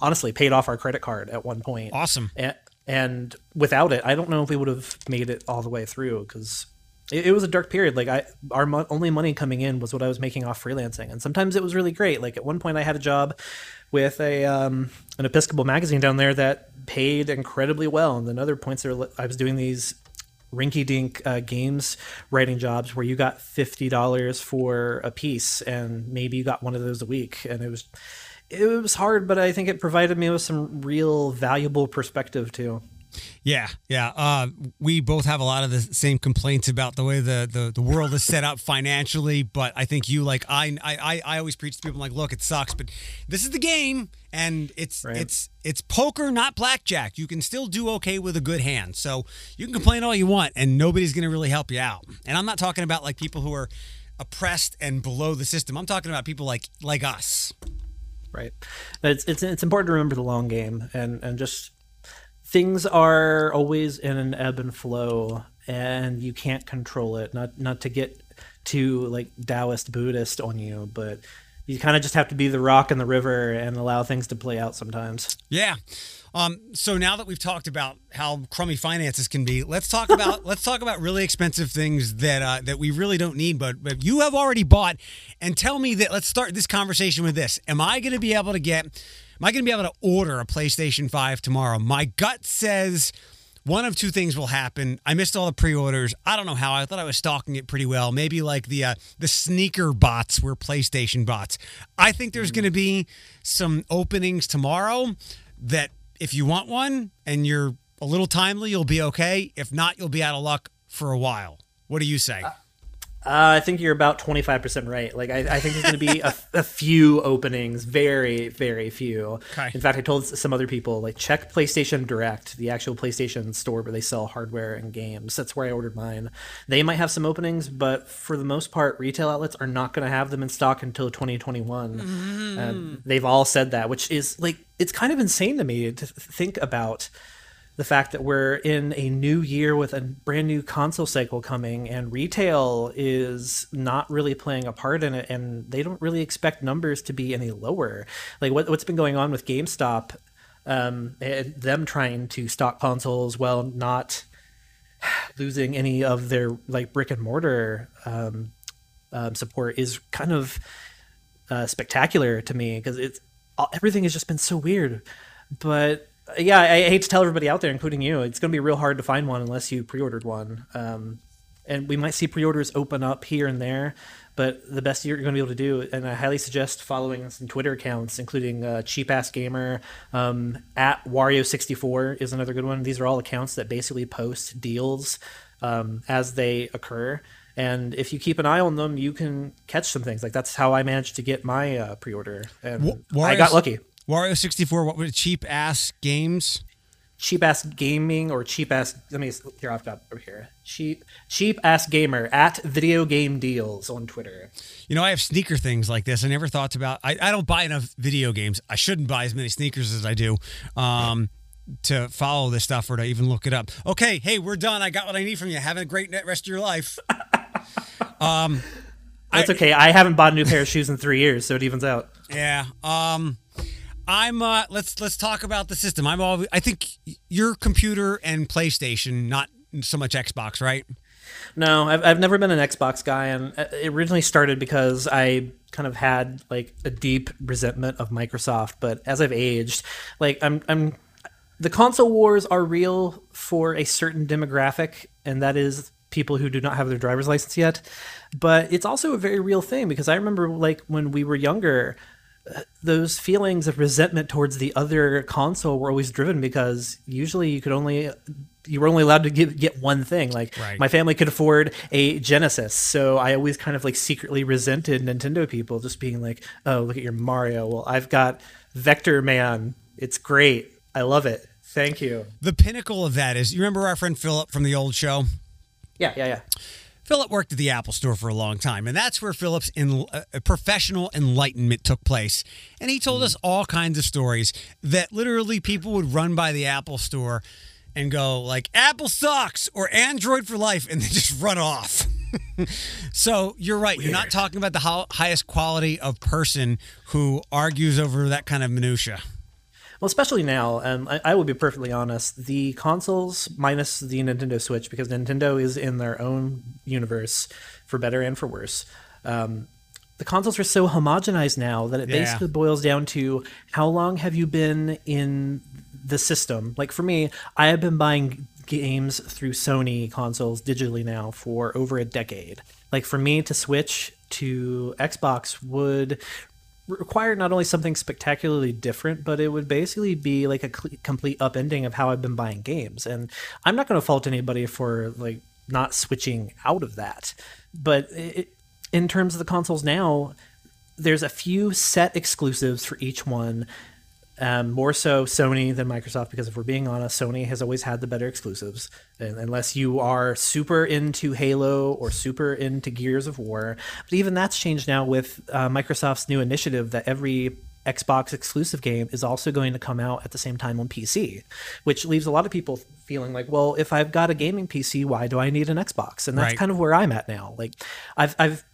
[SPEAKER 2] honestly paid off our credit card at one point.
[SPEAKER 1] Awesome.
[SPEAKER 2] And, and without it, I don't know if we would have made it all the way through because it, it, was a dark period. Like I, our mo- only money coming in was what I was making off freelancing, and sometimes it was really great. Like at one point, I had a job with a um, an Episcopal magazine down there that paid incredibly well, and then other points there, I was doing these rinky dink uh, games writing jobs where you got fifty dollars for a piece, and maybe you got one of those a week, and it was it was hard, but I think it provided me with some real valuable perspective too.
[SPEAKER 1] Yeah, yeah. Uh, we both have a lot of the same complaints about the way the, the, the world is set up financially. But I think you like I, I I always preach to people like, look, it sucks, but this is the game, and it's right. it's it's poker, not blackjack. You can still do okay with a good hand. So you can complain all you want, and nobody's going to really help you out. And I'm not talking about like people who are oppressed and below the system. I'm talking about people like like us
[SPEAKER 2] right? It's it's it's important to remember the long game and and just things are always in an ebb and flow, and you can't control it. Not not to get too like Taoist Buddhist on you, but you kind of just have to be the rock in the river and allow things to play out sometimes.
[SPEAKER 1] Yeah. Um, so now that we've talked about how crummy finances can be, let's talk about let's talk about really expensive things that uh, that we really don't need, but, but you have already bought. And tell me that. Let's start this conversation with this: Am I going to be able to get? Am I going to be able to order a PlayStation Five tomorrow? My gut says one of two things will happen. I missed all the pre-orders. I don't know how. I thought I was stalking it pretty well. Maybe like the uh, the sneaker bots were PlayStation bots. I think there's going to be some openings tomorrow that if you want one and you're a little timely, you'll be okay. If not, you'll be out of luck for a while. What do you say? Uh,
[SPEAKER 2] uh, I think you're about 25% right. Like, I, I think there's going to be a, a, few openings, very, very few. Okay. In fact, I told some other people, like, check PlayStation Direct, the actual PlayStation store where they sell hardware and games. That's where I ordered mine. They might have some openings, but for the most part, retail outlets are not going to have them in stock until 2021. Mm. They've all said that, which is, like, it's kind of insane to me to think about the fact that we're in a new year with a brand new console cycle coming and retail is not really playing a part in it and they don't really expect numbers to be any lower like what, what's been going on with gamestop um, them trying to stock consoles while not losing any of their like brick and mortar um, um, support is kind of uh, spectacular to me because it's everything has just been so weird. But yeah, I, I, hate to tell everybody out there, including you, it's going to be real hard to find one unless you pre-ordered one. Um, and we might see pre-orders open up here and there, but the best you're going to be able to do, and I highly suggest following some Twitter accounts, including uh, Cheap Ass Gamer, um, at Wario64 is another good one. These are all accounts that basically post deals um, as they occur. And if you keep an eye on them, you can catch some things. Like that's how I managed to get my uh, pre-order, and I got lucky.
[SPEAKER 1] Wario sixty four. What were cheap ass games?
[SPEAKER 2] Cheap ass gaming or cheap ass. Let me here. I've got over here. Cheap cheap ass gamer at video game deals on Twitter.
[SPEAKER 1] You know, I have sneaker things like this. I never thought about. I, I don't buy enough video games. I shouldn't buy as many sneakers as I do. Um, to follow this stuff or to even look it up. Okay, hey, we're done. I got what I need from you. Have a great rest of your life.
[SPEAKER 2] um, That's I, okay. I haven't bought a new pair of shoes in three years, so it evens out.
[SPEAKER 1] Yeah. Um, I'm. Uh, let's let's talk about the system. I'm all. I think your computer and PlayStation, not so much Xbox, right?
[SPEAKER 2] No, I've I've never been an Xbox guy, and it originally started because I kind of had like a deep resentment of Microsoft. But as I've aged, like I'm I'm the console wars are real for a certain demographic, and that is people who do not have their driver's license yet. But it's also a very real thing because I remember, like, when we were younger, uh, those feelings of resentment towards the other console were always driven because usually you could only you were only allowed to get, get one thing like right. my family could afford a genesis so i always kind of like secretly resented nintendo people just being like oh look at your mario well i've got Vectorman it's great i love it Thank you.
[SPEAKER 1] The pinnacle of that is you remember our friend Philip from the old show?
[SPEAKER 2] Yeah, yeah, yeah.
[SPEAKER 1] Philip worked at the Apple Store for a long time, and that's where Philip's in, uh, professional enlightenment took place. And he told mm. us all kinds of stories that literally people would run by the Apple Store and go like "Apple sucks" or "Android for life," and then just run off. so you're right. Weird. You're not talking about the ho- highest quality of person who argues over that kind of minutia.
[SPEAKER 2] Well, especially now, and I, I will be perfectly honest, the consoles minus the Nintendo Switch, because Nintendo is in their own universe, for better and for worse. Um, the consoles are so homogenized now that it yeah. basically boils down to how long have you been in the system? Like for me, I have been buying games through Sony consoles digitally now for over a decade. Like for me to switch to Xbox would require not only something spectacularly different, but it would basically be like a cl- complete upending of how I've been buying games. And I'm not going to fault anybody for like not switching out of that. But it, in terms of the consoles now, there's a few set exclusives for each one um, more so Sony than Microsoft because if we're being honest, Sony has always had the better exclusives. And unless you are super into Halo or super into Gears of War, but even that's changed now with uh, Microsoft's new initiative that every Xbox exclusive game is also going to come out at the same time on PC, which leaves a lot of people feeling like, well, if I've got a gaming PC, why do I need an Xbox? And that's right. kind of where I'm at now. Like, I've I've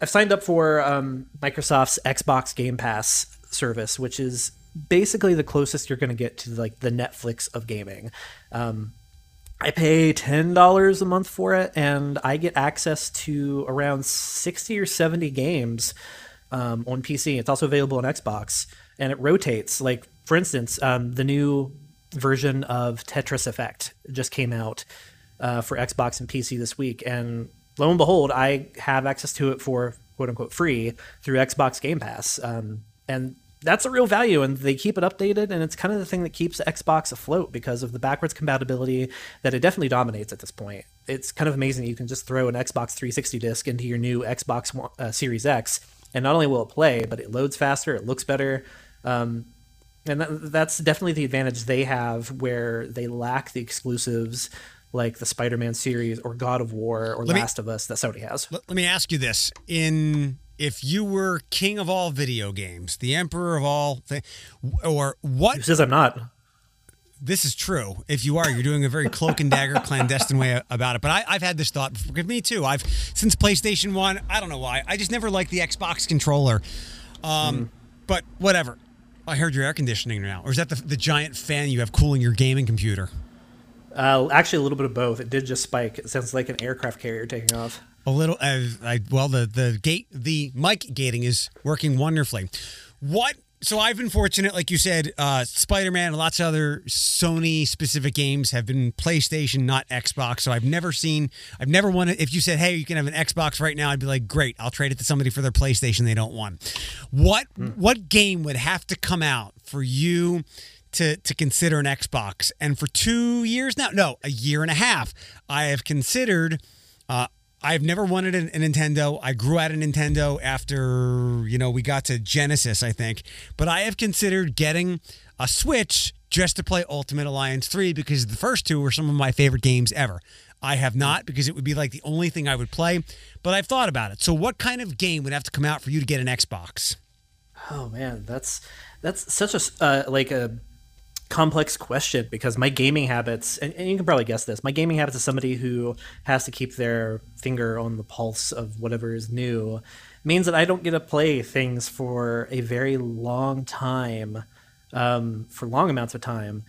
[SPEAKER 2] I've signed up for um, Microsoft's Xbox Game Pass service, which is basically the closest you're going to get to like the Netflix of gaming. Um, I pay ten dollars a month for it, and I get access to around sixty or seventy games um, on PC. It's also available on Xbox, and it rotates. Like for instance, um, the new version of Tetris Effect just came out uh, for Xbox and PC this week, and lo and behold, I have access to it for quote unquote free through Xbox Game Pass. Um, and that's a real value and they keep it updated and it's kind of the thing that keeps xbox afloat because of the backwards compatibility that it definitely dominates at this point it's kind of amazing you can just throw an xbox 360 disc into your new xbox uh, series x and not only will it play but it loads faster it looks better um, and that, that's definitely the advantage they have where they lack the exclusives like the Spider-Man series or God of War or let Last me, of Us that Sony has.
[SPEAKER 1] Let, let me ask you this: in if you were king of all video games, the emperor of all, th- or what?
[SPEAKER 2] Who says I'm not?
[SPEAKER 1] This is true. If you are, you're doing a very cloak and dagger clandestine way about it. But I, have had this thought. Before. Me too. I've since PlayStation One. I don't know why. I just never liked the Xbox controller. Um, mm. But whatever. I heard your air conditioning now, or is that the, the giant fan you have cooling your gaming computer?
[SPEAKER 2] Uh, actually, a little bit of both. It did just spike. It sounds like an aircraft carrier taking off.
[SPEAKER 1] A little. Uh, I, well, the the gate, the mic gating is working wonderfully. What so I've been fortunate, like you said, uh, Spider Man and lots of other Sony specific games have been PlayStation, not Xbox. So I've never seen, I've never wanted. If you said, "Hey, you can have an Xbox right now," I'd be like, "Great, I'll trade it to somebody for their PlayStation they don't want." What mm. what game would have to come out for you? To, to consider an Xbox. And for two years now, no, a year and a half, I have considered uh, I've never wanted a, a, Nintendo. I grew out of Nintendo after, you know, we got to Genesis, I think. But I have considered getting a Switch just to play Ultimate Alliance 3 because the first two were some of my favorite games ever. I have not because it would be like the only thing I would play, but I've thought about it. So what kind of game would have to come out for you to get an Xbox?
[SPEAKER 2] Oh man, that's that's such a uh, like a complex question because my gaming habits, and, and, you can probably guess this, my gaming habits is somebody who has to keep their finger on the pulse of whatever is new, means that I don't get to play things for a very long time, um, for long amounts of time.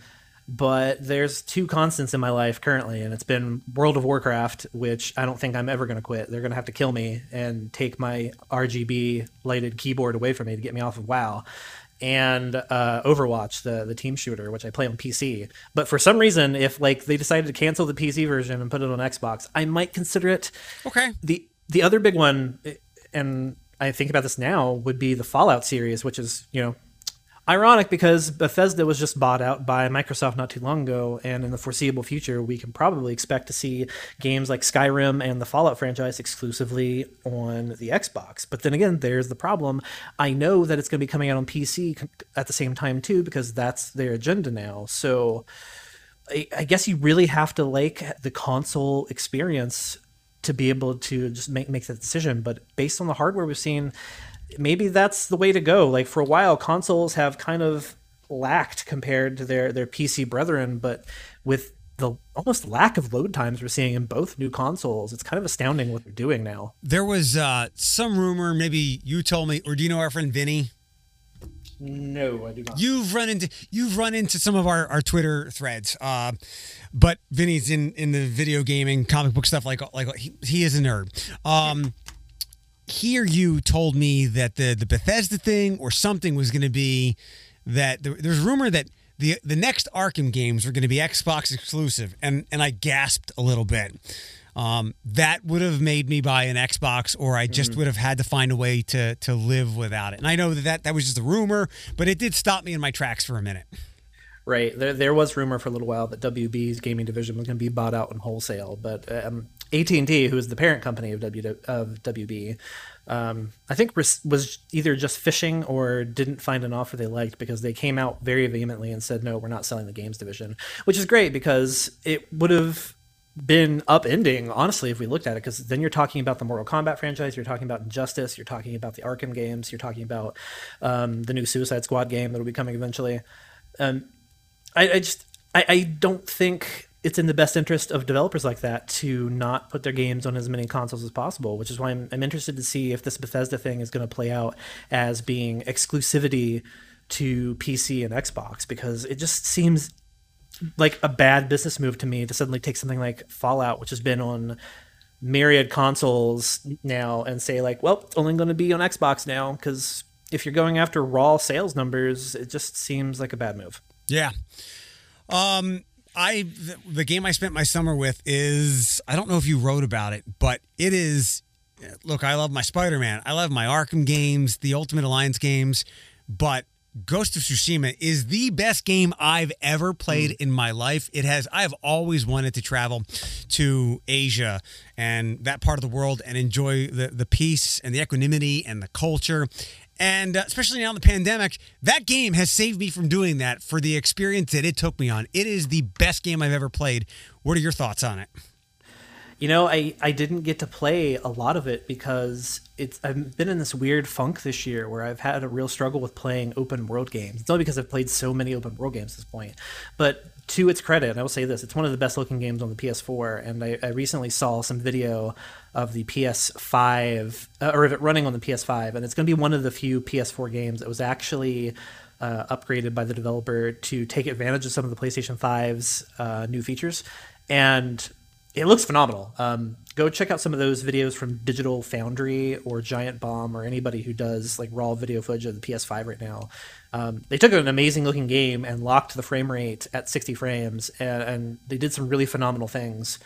[SPEAKER 2] But there's two constants in my life currently, and it's been World of Warcraft, which I don't think I'm ever going to quit. They're going to have to kill me and take my RGB lighted keyboard away from me to get me off of WoW and uh, Overwatch, the the team shooter, which I play on PC. But for some reason, if like they decided to cancel the PC version and put it on Xbox, I might consider it.
[SPEAKER 1] Okay.
[SPEAKER 2] The the other big one, and I think about this now, would be the Fallout series, which is you know ironic because Bethesda was just bought out by Microsoft not too long ago, and in the foreseeable future, we can probably expect to see games like Skyrim and the Fallout franchise exclusively on the Xbox. But then again, there's the problem. I know that it's going to be coming out on PC at the same time too, because that's their agenda now. So. I guess you really have to like the console experience to be able to just make make that decision. But based on the hardware we've seen, maybe that's the way to go. Like for a while, consoles have kind of lacked compared to their their PC brethren, but with the almost lack of load times we're seeing in both new consoles, it's kind of astounding what they're doing now.
[SPEAKER 1] There was uh, some rumor, maybe you told me, or do you know our friend Vinny?
[SPEAKER 2] No, I do not.
[SPEAKER 1] You've run into you've run into some of our, our Twitter threads, uh, but Vinny's in, in the video gaming, comic book stuff. Like like he, he is a nerd. Um, here you told me that the the Bethesda thing or something was going to be that there, there's rumor that the the next Arkham games were going to be Xbox exclusive, and and I gasped a little bit. Um, that would have made me buy an Xbox, or I just mm-hmm. would have had to find a way to to live without it. And I know that, that that was just a rumor, but it did stop me in my tracks for a minute.
[SPEAKER 2] Right. There, there was rumor for a little while that WB's gaming division was going to be bought out in wholesale, but um, AT&T, who is the parent company of, w, of WB, um, I think was either just fishing or didn't find an offer they liked because they came out very vehemently and said, no, we're not selling the games division, which is great because it would have been upending, honestly, if we looked at it, because then you're talking about the Mortal Kombat franchise, you're talking about Injustice, you're talking about the Arkham games, you're talking about um, the new Suicide Squad game that'll be coming eventually. Um, I, I just I, I don't think it's in the best interest of developers like that to not put their games on as many consoles as possible, which is why I'm, I'm interested to see if this Bethesda thing is going to play out as being exclusivity to PC and Xbox, because it just seems like a bad business move to me to suddenly take something like Fallout, which has been on myriad consoles now, and say, like, well, it's only going to be on Xbox now, because if you're going after raw sales numbers, it just seems like a bad move.
[SPEAKER 1] Yeah. Um, I the, the game I spent my summer with is I don't know if you wrote about it, but it is. Look, I love my Spider Man. I love my Arkham games, the Ultimate Alliance games, but Ghost of Tsushima is the best game I've ever played mm. in my life. It has I have always wanted to travel to Asia and that part of the world and enjoy the the peace and the equanimity and the culture. And uh, especially now in the pandemic, that game has saved me from doing that for the experience that it took me on. It is the best game I've ever played. What are your thoughts on it?
[SPEAKER 2] You know, I, I didn't get to play a lot of it because it's I've been in this weird funk this year where I've had a real struggle with playing open world games. It's only because I've played so many open world games at this point. But to its credit, I will say this: it's one of the best looking games on the PS4. And I, I recently saw some video of the PS5 uh, or of it running on the PS5, and it's going to be one of the few PS4 games that was actually uh, upgraded by the developer to take advantage of some of the PlayStation 5's uh, new features. And it looks phenomenal. Um, go check out some of those videos from Digital Foundry or Giant Bomb or anybody who does like raw video footage of the PS5 right now. Um, they took an amazing looking game and locked the frame rate at 60 frames, and, and they did some really phenomenal things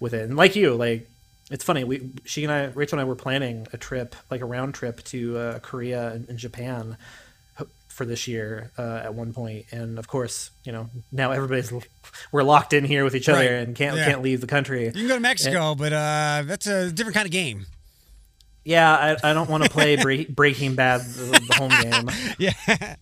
[SPEAKER 2] with it. And like you, like it's funny. We she and I, Rachel and I, were planning a trip, like a round trip to uh, Korea and, and Japan for this year uh, at one point, and of course, you know, now everybody's we're locked in here with each other
[SPEAKER 1] Right.
[SPEAKER 2] and can't
[SPEAKER 1] Yeah.
[SPEAKER 2] can't leave the country.
[SPEAKER 1] You can go to Mexico, but uh, that's a different kind of game.
[SPEAKER 2] Yeah, I, I don't want to play Bre- Breaking Bad the, the home game.
[SPEAKER 1] Yeah.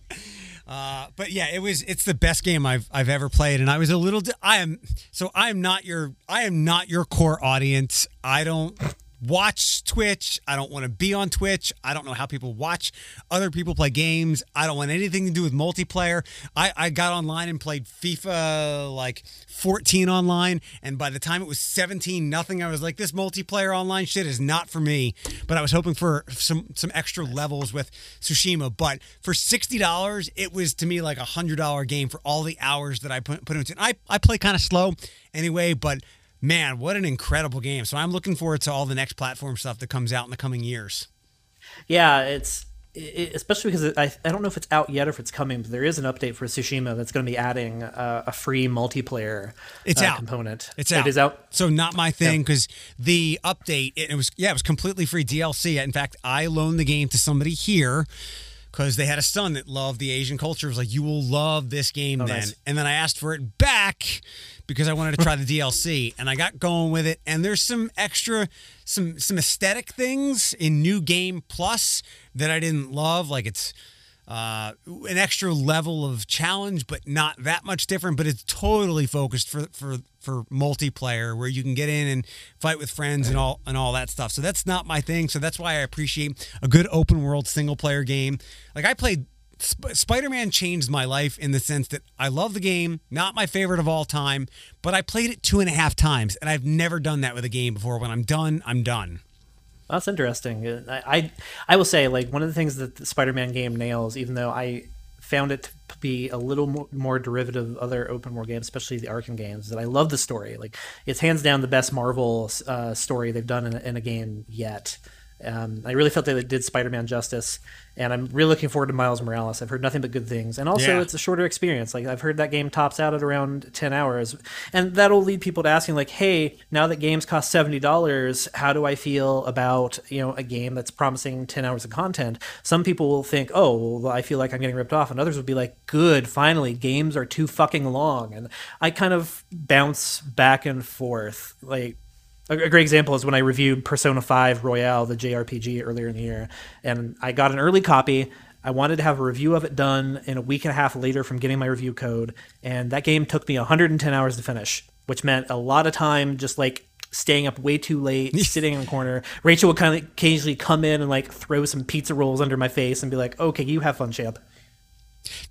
[SPEAKER 1] Uh, but yeah, it was. It's the best game I've I've ever played, and I was a little. I am so I am not your I am not your core audience. I don't watch Twitch. I don't want to be on Twitch. I don't know how people watch other people play games. I don't want anything to do with multiplayer. I I got online and played FIFA like 14 online, and by the time it was 17 nothing, I was like, this multiplayer online shit is not for me. But I was hoping for some some extra levels with Tsushima. But for sixty dollars, it was to me like a hundred dollar game for all the hours that I put put into it. I I play kind of slow anyway, but man, what an incredible game! So I'm looking forward to all the next platform stuff that comes out in the coming years.
[SPEAKER 2] Yeah, it's it, especially because it, I I don't know if it's out yet or if it's coming, but there is an update for Tsushima that's going to be adding uh, a free multiplayer
[SPEAKER 1] It's
[SPEAKER 2] uh,
[SPEAKER 1] out.
[SPEAKER 2] component.
[SPEAKER 1] It's out.
[SPEAKER 2] It is out.
[SPEAKER 1] So not my thing because the update it, it was yeah it was completely free DLC. In fact, I loaned the game to somebody here because they had a son that loved the Asian culture. It was like you will love this game then,
[SPEAKER 2] nice.
[SPEAKER 1] and then I asked for it back because I wanted to try the DLC, and I got going with it. And there's some extra some some aesthetic things in New Game Plus that I didn't love, like it's uh, an extra level of challenge, but not that much different. But it's totally focused for for for multiplayer, where you can get in and fight with friends and all and all that stuff. So that's not my thing. So that's why I appreciate a good open world single player game. Like I played. Sp- Spider-Man changed my life in the sense that I love the game, not my favorite of all time, but I played it two and a half times, and I've never done that with a game before. When I'm done, I'm done.
[SPEAKER 2] That's interesting. Uh, I, I I will say like one of the things that the Spider-Man game nails, even though I found it to be a little more, more derivative of other open world games, especially the Arkham games, is that I love the story. Like it's hands down the best Marvel uh, story they've done in in a game yet. Um, I really felt that it did Spider-Man justice, and I'm really looking forward to Miles Morales. I've heard nothing but good things, and also
[SPEAKER 1] Yeah.
[SPEAKER 2] it's a shorter experience. Like I've heard that game tops out at around ten hours, and that'll lead people to asking, like, "Hey, now that games cost seventy dollars, how do I feel about you know a game that's promising ten hours of content?" Some people will think, "Oh, well, I feel like I'm getting ripped off," and others will be like, "Good, finally, games are too fucking long." And I kind of bounce back and forth, like a great example is when I reviewed Persona 5 Royal, the JRPG, earlier in the year, and I got an early copy. I wanted to have a review of it done in a week and a half later from getting my review code, and that game took me 110 hours to finish, which meant a lot of time just like staying up way too late, sitting in a corner. Rachel would kind of occasionally come in and like throw some pizza rolls under my face and be like, "Okay, you have fun, champ."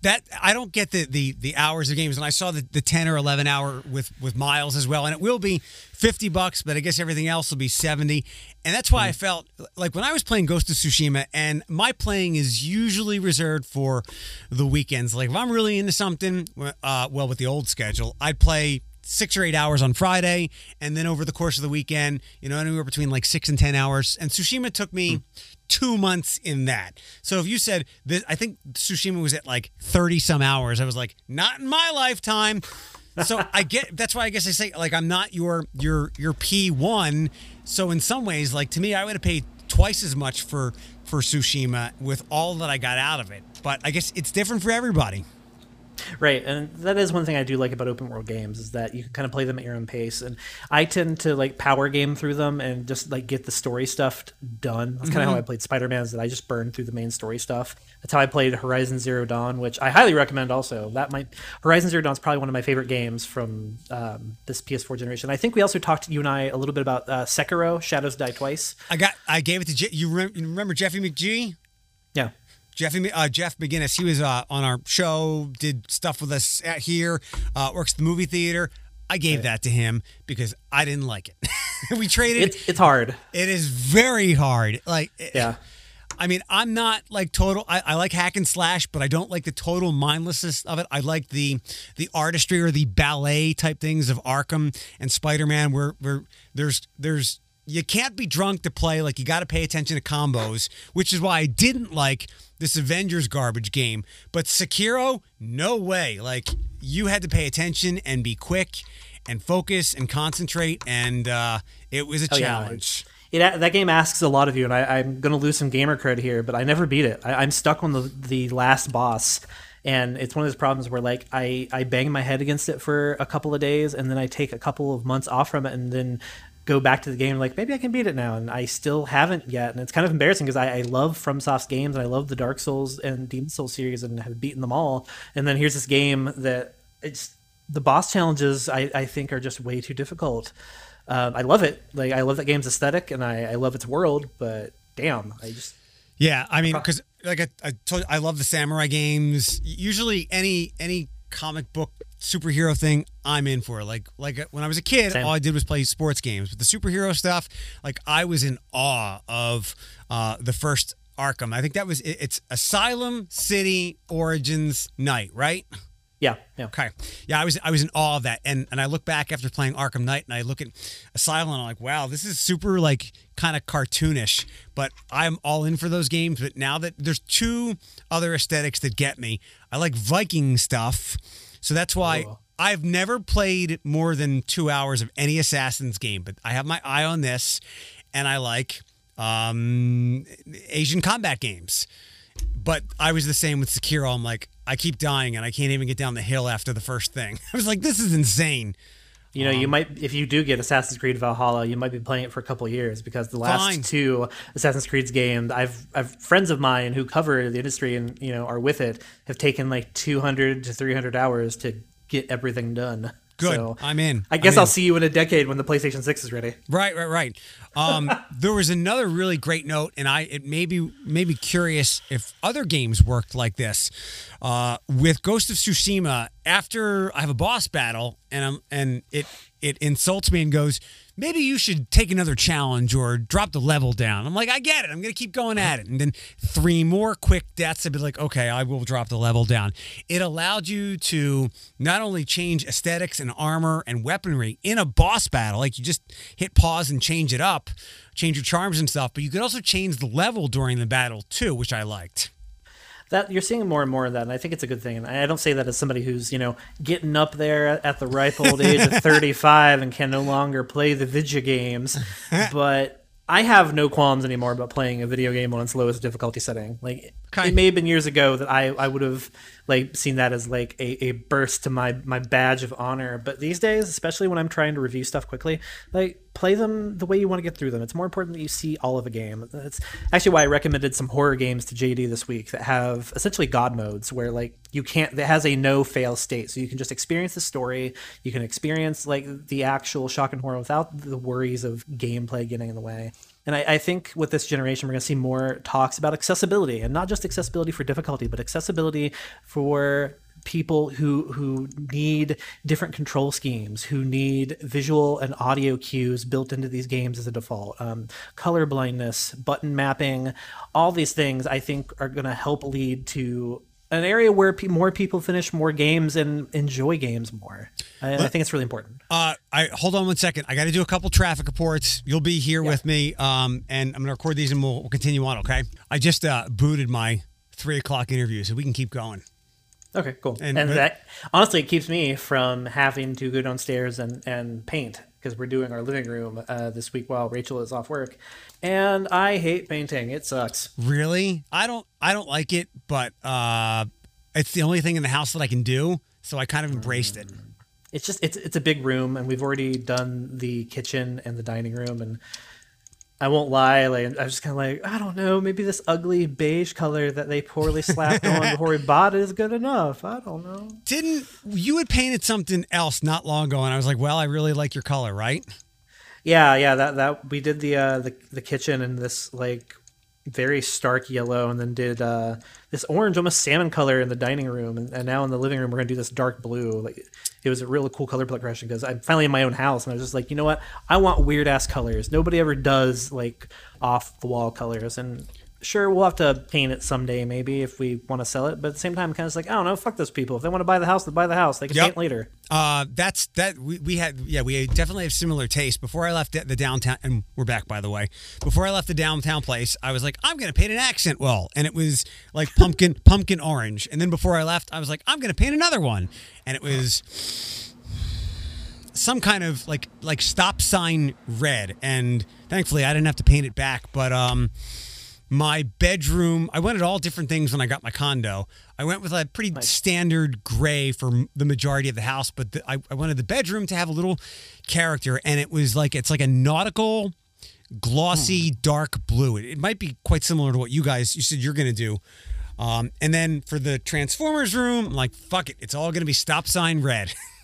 [SPEAKER 1] That I don't get the the the hours of games, and I saw the, the ten or eleven hour with with Miles as well, and it will be fifty bucks, but I guess everything else will be seventy, and that's why I felt like when I was playing Ghost of Tsushima, and my playing is usually reserved for the weekends. Like if I'm really into something, uh, well, with the old schedule, I'd play six or eight hours on Friday, and then over the course of the weekend, you know, anywhere between like six and ten hours. And Tsushima took me hmm. two months in that. So if you said this, I think Tsushima was at like thirty some hours. I was like, not in my lifetime. So I get that's why I guess I say like I'm not your your your P one. So in some ways, like to me, I would have paid twice as much for for Tsushima with all that I got out of it. But I guess it's different for everybody.
[SPEAKER 2] Right, and that is one thing I do like about open world games is that you can kind of play them at your own pace. And I tend to like power game through them and just like get the story stuff done. That's kind of how I played Spider Man. Is that I just burned through the main story stuff. That's how I played Horizon Zero Dawn, which I highly recommend. Also, that might Horizon Zero Dawn is probably one of my favorite games from um, this PS4 generation. I think we also talked you and I a little bit about uh, Sekiro: Shadows Die Twice.
[SPEAKER 1] I got I gave it to Je- you. Rem- you remember Jeffy McGee?
[SPEAKER 2] Yeah,
[SPEAKER 1] Jeffy, uh, Jeff McGinnis, he was uh, on our show, did stuff with us at here, uh, works at the movie theater. I gave that to him because I didn't like it. we traded.
[SPEAKER 2] it's it's hard.
[SPEAKER 1] it is very hard. Like,
[SPEAKER 2] Yeah.
[SPEAKER 1] I mean, I'm not like total. I, I like hack and slash, but I don't like the total mindlessness of it. I like the the artistry or the ballet type things of Arkham and Spider Man, where where there's there's you can't be drunk to play. Like you got to pay attention to combos, which is why I didn't like this Avengers garbage game. But Sekiro, no way. Like you had to pay attention and be quick and focus and concentrate, and uh, it was a
[SPEAKER 2] Oh, yeah.
[SPEAKER 1] challenge.
[SPEAKER 2] It, that game asks a lot of you, and I, I'm going to lose some gamer cred here, but I never beat it. I, I'm stuck on the the last boss, and it's one of those problems where like I I bang my head against it for a couple of days, and then I take a couple of months off from it, and then go back to the game like maybe I can beat it now, and I still haven't yet, and it's kind of embarrassing because I, I love FromSoft's games and I love the Dark Souls and Demon's Souls series and have beaten them all, and then here's this game that it's the boss challenges I, I think are just way too difficult. Um, I love it. Like I love that game's aesthetic and I, I love its world, but damn, I just
[SPEAKER 1] Yeah, I mean, because like I, I told you, I love the samurai games. Usually, any any comic book superhero thing, I'm in for. Like like when I was a kid,
[SPEAKER 2] Same.
[SPEAKER 1] all I did was play sports games. But the superhero stuff, like I was in awe of uh, the first Arkham. I think that was it, it's Asylum City Origins Knight, right?
[SPEAKER 2] yeah, yeah.
[SPEAKER 1] Okay. Yeah, I was I was in awe of that. And and I look back after playing Arkham Knight and I look at Asylum and I'm like, wow, this is super like kind of cartoonish. But I'm all in for those games. But now that there's two other aesthetics that get me. I like Viking stuff. So that's why
[SPEAKER 2] Cool.
[SPEAKER 1] I've never played more than two hours of any Assassin's game, but I have my eye on this and I like um Asian combat games. But I was the same with Sekiro. I'm like, I keep dying and I can't even get down the hill after the first thing. I was like, this is insane.
[SPEAKER 2] You know, you um, might if you do get Assassin's Creed Valhalla, you might be playing it for a couple of years because the last
[SPEAKER 1] Fine.
[SPEAKER 2] two Assassin's Creed's games, I've I've friends of mine who cover the industry and you know are with it have taken like 200 to 300 hours to get everything done.
[SPEAKER 1] Good.
[SPEAKER 2] So,
[SPEAKER 1] I'm in.
[SPEAKER 2] I guess
[SPEAKER 1] I'm in.
[SPEAKER 2] I'll see you in a decade when the PlayStation 6 is ready.
[SPEAKER 1] Right, right, right. Um, there was another really great note, and I it made me made me curious if other games worked like this. Uh, with Ghost of Tsushima, after I have a boss battle, and I'm and it it insults me and goes, maybe you should take another challenge or drop the level down. I'm like, I get it. I'm gonna keep going at it, and then three more quick deaths. I'd be like, okay, I will drop the level down. It allowed you to not only change aesthetics and armor and weaponry in a boss battle, like you just hit pause and change it up, change your charms and stuff, but you could also change the level during the battle too, which I liked.
[SPEAKER 2] That you're seeing more and more of that, and I think it's a good thing. And I don't say that as somebody who's you know getting up there at the ripe old age of 35 and can no longer play the video games, but I have no qualms anymore about playing a video game on its lowest difficulty setting. Like
[SPEAKER 1] Okay.
[SPEAKER 2] it may have been years ago that I, I would have like seen that as like a, a burst to my my badge of honor, but these days, especially when I'm trying to review stuff quickly, like play them the way you want to get through them. It's more important that you see all of a game. That's actually why I recommended some horror games to JD this week that have essentially god modes where like you can't that has a no fail state. So you can just experience the story, you can experience like the actual shock and horror without the worries of gameplay getting in the way. And I, I think with this generation, we're going to see more talks about accessibility, and not just accessibility for difficulty, but accessibility for people who who need different control schemes, who need visual and audio cues built into these games as a default, um, color blindness, button mapping, all these things. I think are going to help lead to an area where pe- more people finish more games and enjoy games more. I, I think it's really important.
[SPEAKER 1] Uh, I hold on one second. I got to do a couple traffic reports. You'll be here with me, um, and I'm going to record these, and we'll, we'll continue on. Okay? I just uh, booted my three o'clock interview, so we can keep going.
[SPEAKER 2] Okay, cool.
[SPEAKER 1] And-
[SPEAKER 2] And,
[SPEAKER 1] but-
[SPEAKER 2] that honestly it keeps me from having to go downstairs and, and paint because we're doing our living room uh, this week while Rachel is off work. And I hate painting. It sucks.
[SPEAKER 1] Really? I don't. I don't like it, but uh, it's the only thing in the house that I can do, so I kind of embraced it.
[SPEAKER 2] It's just it's it's a big room and we've already done the kitchen and the dining room and I won't lie, like I was just kind of like, I don't know, maybe this ugly beige color that they poorly slapped on before we bought it is good enough. I don't know.
[SPEAKER 1] Didn't you had painted something else not long ago, and I was like, well, I really like your color, right?
[SPEAKER 2] Yeah, yeah, that that we did the uh the the kitchen and this like very stark yellow and then did uh this orange almost salmon color in the dining room. And, and now in the living room we're gonna do this dark blue. Like it was a really cool color progression because i'm finally in my own house and i was just like you know what? I want weird ass colors. Nobody ever does like off the wall colors. And sure we'll have to paint it someday maybe if we want to sell it but at the same time kind of like i don't know fuck those people if they want to buy the house they buy the house they can
[SPEAKER 1] Yep.
[SPEAKER 2] paint later
[SPEAKER 1] Uh, that's that we, we had yeah we definitely have similar taste. Before I left the- the downtown, and we're back by the way. Before I left the downtown place, I was like, I'm gonna paint an accent wall, and it was like pumpkin pumpkin orange. And then before I left, I was like, I'm gonna paint another one, and it was some kind of like like stop sign red. And thankfully, I didn't have to paint it back. But um, my bedroom i wanted all different things when i got my condo. I went with a pretty standard gray for the majority of the house but the, I, I wanted the bedroom to have a little character and it was like it's like a nautical glossy dark blue. It, it might be quite similar to what you guys you said you're going to do. Um, and then for the transformers room i'm like fuck it it's all going to be stop sign red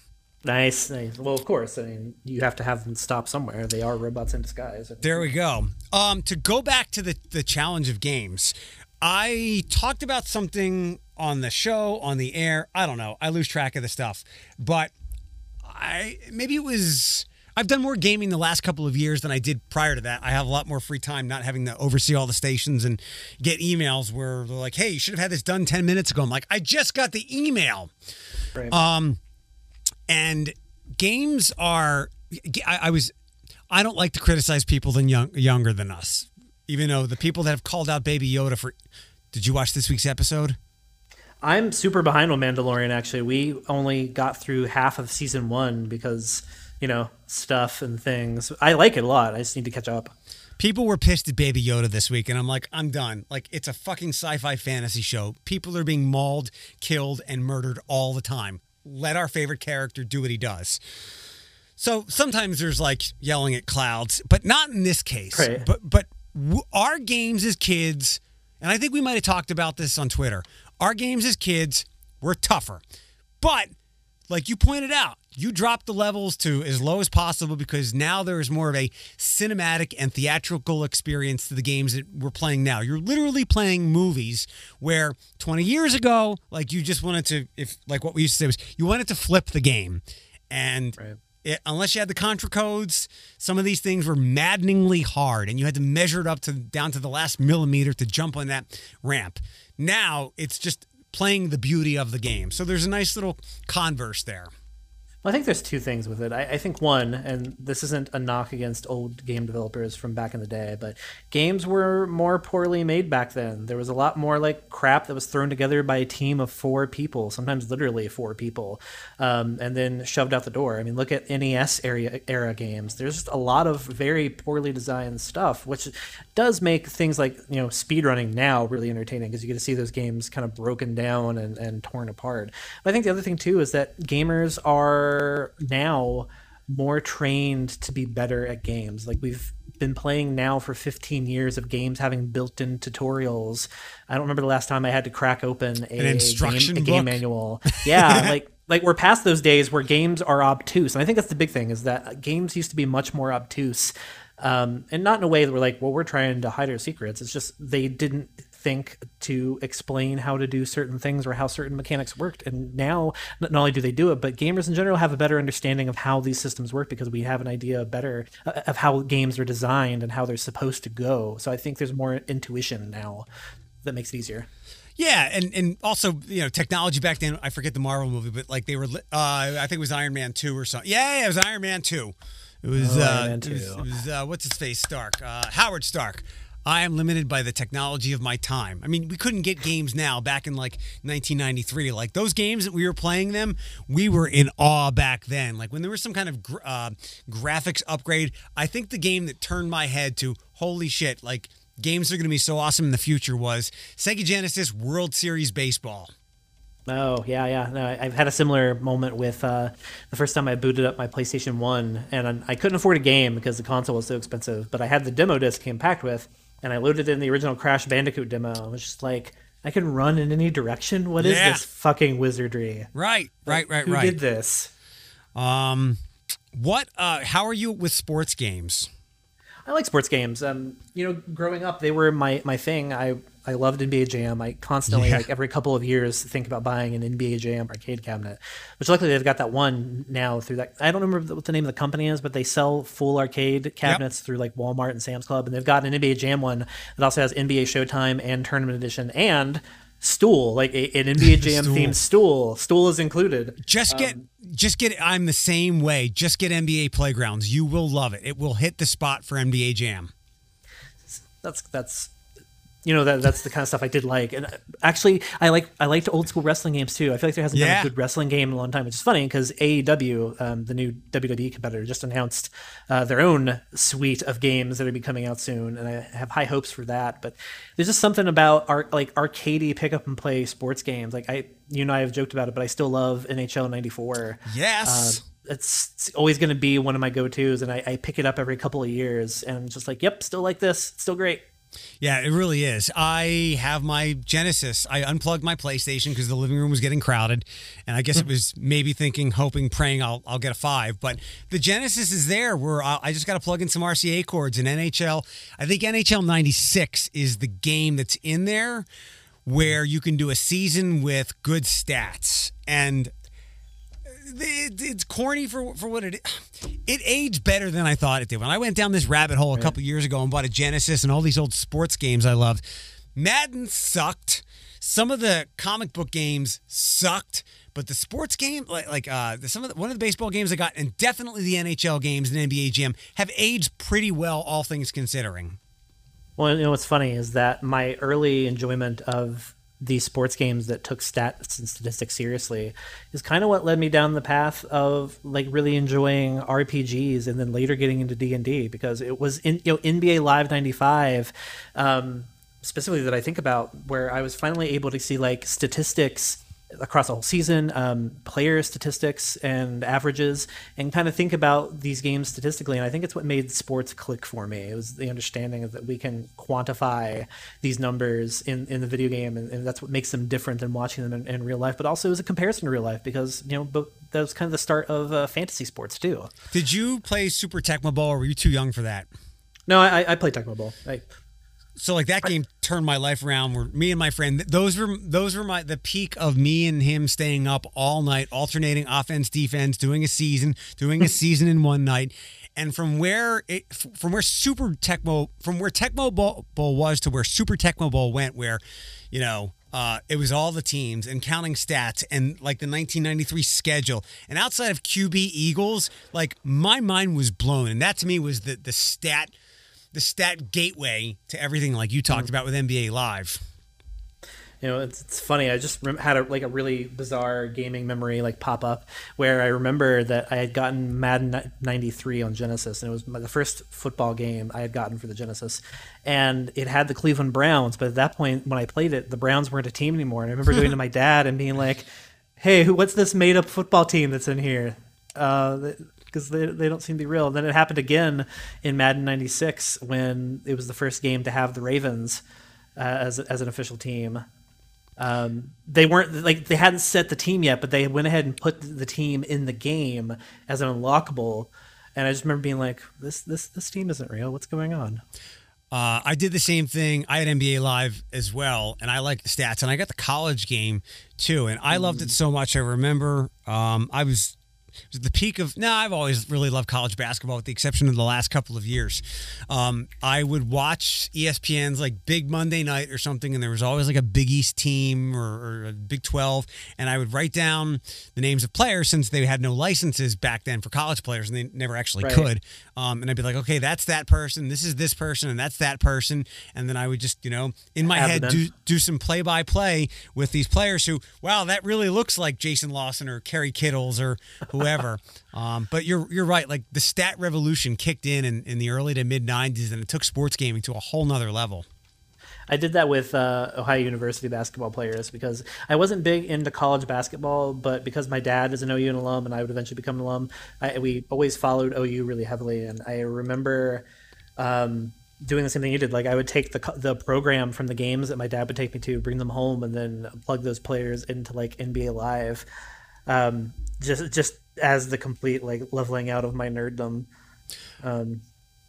[SPEAKER 2] nice nice well of course i mean you have to have them stop somewhere they are robots in disguise
[SPEAKER 1] There we go. Um, to go back to the the challenge of games, I talked about something on the show on the air. I don't know. I lose track of the stuff, but I maybe it was. I've done more gaming the last couple of years than I did prior to that. I have a lot more free time, not having to oversee all the stations and get emails where they're like, "Hey, you should have had this done ten minutes ago." I'm like, "I just got the email."
[SPEAKER 2] right.
[SPEAKER 1] Um, and games are. I, I was. I don't like to criticize people than young, younger than us, even though the people that have called out Baby Yoda for. Did you watch this week's episode?
[SPEAKER 2] I'm super behind on Mandalorian. Actually, we only got through half of season one because you know stuff and things. I like it a lot. I just need to catch up.
[SPEAKER 1] People were pissed at Baby Yoda this week, and I'm like, I'm done. Like, it's a fucking sci-fi fantasy show. People are being mauled, killed, and murdered all the time. Let our favorite character do what he does. So sometimes there's like yelling at clouds, but not in this case.
[SPEAKER 2] Right.
[SPEAKER 1] But but w- our games as kids, and I think we might have talked about this on Twitter. Our games as kids were tougher, but like you pointed out, you dropped the levels to as low as possible because now there is more of a cinematic and theatrical experience to the games that we're playing now. You're literally playing movies where 20 years ago, like you just wanted to, if like what we used to say was you wanted to flip the game. And
[SPEAKER 2] Right.
[SPEAKER 1] it, unless you had the contra codes, some of these things were maddeningly hard, and you had to measure it up to down to the last millimeter to jump on that ramp. Now it's just playing the beauty of the game. So there's a nice little converse there.
[SPEAKER 2] I think there's two things with it. I, I think one, and this isn't a knock against old game developers from back in the day, but games were more poorly made back then. There was a lot more like crap that was thrown together by a team of four people, sometimes literally four people, um, and then shoved out the door. I mean, look at NES area era games. There's just a lot of very poorly designed stuff, which does make things like you know speedrunning now really entertaining because you get to see those games kind of broken down and, and torn apart. But I think the other thing too is that gamers are now more trained to be better at games. Like we've been playing now for 15 years of games having built-in tutorials. I don't remember the last time I had to crack open a,
[SPEAKER 1] An instruction
[SPEAKER 2] game, a game manual. Yeah, like like we're past those days where games are obtuse, and I think that's the big thing is that games used to be much more obtuse, um, and not in a way that we're like, well, we're trying to hide our secrets. It's just they didn't think to explain how to do certain things or how certain mechanics worked. And now, not only do they do it, but gamers in general have a better understanding of how these systems work because we have an idea better uh, of how games are designed and how they're supposed to go. So I think there's more intuition now that makes it easier.
[SPEAKER 1] Yeah, and and also you know technology back then. I forget the Marvel movie, but like they were, uh, I think it was Iron Man two or something. Yeah, yeah, it was Iron Man two. It was,
[SPEAKER 2] Oh,
[SPEAKER 1] uh,
[SPEAKER 2] Iron Man
[SPEAKER 1] it was, it was, uh, what's his face Stark, uh, Howard Stark. I am limited by the technology of my time. I mean, we couldn't get games now back in like 1993. Like those games that we were playing them, we were in awe back then. Like when there was some kind of gr- uh, graphics upgrade, I think the game that turned my head to holy shit, like games are going to be so awesome in the future was Sega Genesis World Series Baseball.
[SPEAKER 2] Oh yeah, yeah. No, I've had a similar moment with uh, the first time I booted up my PlayStation One, and I couldn't afford a game because the console was so expensive. But I had the demo disc came packed with, and I loaded in the original Crash Bandicoot demo. I was just like, I can run in any direction. What is
[SPEAKER 1] Yeah.
[SPEAKER 2] this fucking wizardry?
[SPEAKER 1] Right, right, right,
[SPEAKER 2] Who
[SPEAKER 1] right.
[SPEAKER 2] did this?
[SPEAKER 1] Um, what? Uh, how are you with sports games?
[SPEAKER 2] I like sports games. Um, you know, growing up, they were my my thing. I I loved NBA Jam. I constantly,
[SPEAKER 1] Yeah.
[SPEAKER 2] like every couple of years, think about buying an NBA Jam arcade cabinet. Which luckily they've got that one now through that. I don't remember what the name of the company is, but they sell full arcade cabinets through like Walmart and Sam's Club, and they've got an NBA Jam one that also has NBA Showtime and Tournament Edition and stool, like a, an NBA Jam
[SPEAKER 1] Stool.
[SPEAKER 2] themed stool. Stool is included.
[SPEAKER 1] Just get, um, just get. I'm the same way. Just get NBA Playgrounds. You will love it. It will hit the spot for NBA Jam.
[SPEAKER 2] that's that's you know that that's the kind of stuff I did like. And uh, actually, I like I liked old school wrestling games too. I feel like there hasn't been a good wrestling game in a long time, which is funny because AEW, um, the new WWE competitor, just announced uh, their own suite of games that are be coming out soon, and I have high hopes for that. But there's just something about ar- like arcadey pick up and play sports games. Like I, you and I have joked about it, but I still love NHL '94
[SPEAKER 1] Yes.
[SPEAKER 2] it's, it's always going to be one of my go-to's and I, I pick it up every couple of years and I'm just like yep still like this still great
[SPEAKER 1] Yeah, it really is. I have my Genesis. I unplugged my PlayStation because the living room was getting crowded, and I guess it mm. was maybe thinking, hoping, praying I'll I'll get a five. But the Genesis is there. Where I I just got to plug in some RCA cords and NHL. I think NHL '96 is the game that's in there where you can do a season with good stats and it, it's corny for for what it is. It aged better than I thought it did. When I went down this rabbit hole a couple years ago and bought a Genesis and all these old sports games I loved, Madden sucked. Some of the comic book games sucked, but the sports game, like like uh, some of the, one of the baseball games I got, and definitely the NHL games and NBA Jam, have aged pretty well, all things considering.
[SPEAKER 2] Well, you know what's funny is that my early enjoyment of these sports games that took stats and statistics seriously is kind of what led me down the path of like really enjoying RPGs and then later getting into D and D because it was in you know NBA Live '95 um, specifically that I think about where I was finally able to see like statistics across a whole season, um, player statistics and averages, and kind of think about these games statistically. And I think it's what made sports click for me. It was the understanding that we can quantify these numbers in, in the video game, and, and that's what makes them different than watching them in, in real life. But also, it was a comparison to real life because you know, but that was kind of the start of uh, fantasy sports too.
[SPEAKER 1] Did you play Super Tecmo Bowl, or were you too young for that?
[SPEAKER 2] No, I, I played Tecmo Bowl. I,
[SPEAKER 1] So like that game turned my life around. Where me and my friend, those were those were my the peak of me and him staying up all night, alternating offense, defense, doing a season, doing a season in one night. And from where it from where Super Tecmo from where Tecmo Bowl, Bowl was to where Super Tecmo Bowl went, where you know uh, it was all the teams and counting stats and like the 1993 schedule. And outside of QB Eagles, like my mind was blown. And that to me was the the stat the stat gateway to everything like you talked about with NBA Live.
[SPEAKER 2] you know it's, it's funny. I just rem- had a, like a really bizarre gaming memory like pop up where i remember that i had gotten madden 93 on genesis and it was my, the first football game i had gotten for the genesis. And it had the cleveland browns but at that point when i played it the browns weren't a team anymore. And i remember going to my dad and being like hey who, what's this made up football team that's in here? Uh, because they, they don't seem to be real. And then it happened again in Madden 96 when it was the first game to have the Ravens uh, as, as an official team. Um, they weren't like they hadn't set the team yet, but they went ahead and put the team in the game as an unlockable. And I just remember being like, "This this this team isn't real. What's going on?"
[SPEAKER 1] Uh, I did the same thing. I had NBA Live as well, and I like the stats. And I got the college game too, and I loved it so much. I remember um, I was it was the peak of. No, I've always really loved college basketball, with the exception of the last couple of years. Um, I would watch ESPN's like Big Monday Night or something, and there was always like a Big East team or, or a Big Twelve, and I would write down the names of players since they had no licenses back then for college players, and they never actually
[SPEAKER 2] Right.
[SPEAKER 1] could. Um, and I'd be like, okay, that's that person, this is this person, and that's that person, and then I would just, you know, in my head do do some play by play with these players who, wow, that really looks like Jason Lawson or Kerry Kittles or whoever. um, but you're you're right, like the stat revolution kicked in, in in the early to mid '90s, and it took sports gaming to a whole nother level.
[SPEAKER 2] I did that with uh, Ohio University basketball players because I wasn't big into college basketball, but because my dad is an OU alum and I would eventually become an alum, I, we always followed OU really heavily. And I remember um, doing the same thing you did. Like I would take the the program from the games that my dad would take me to, bring them home, and then plug those players into like NBA Live, um, just just as the complete like leveling out of my nerddom. Um,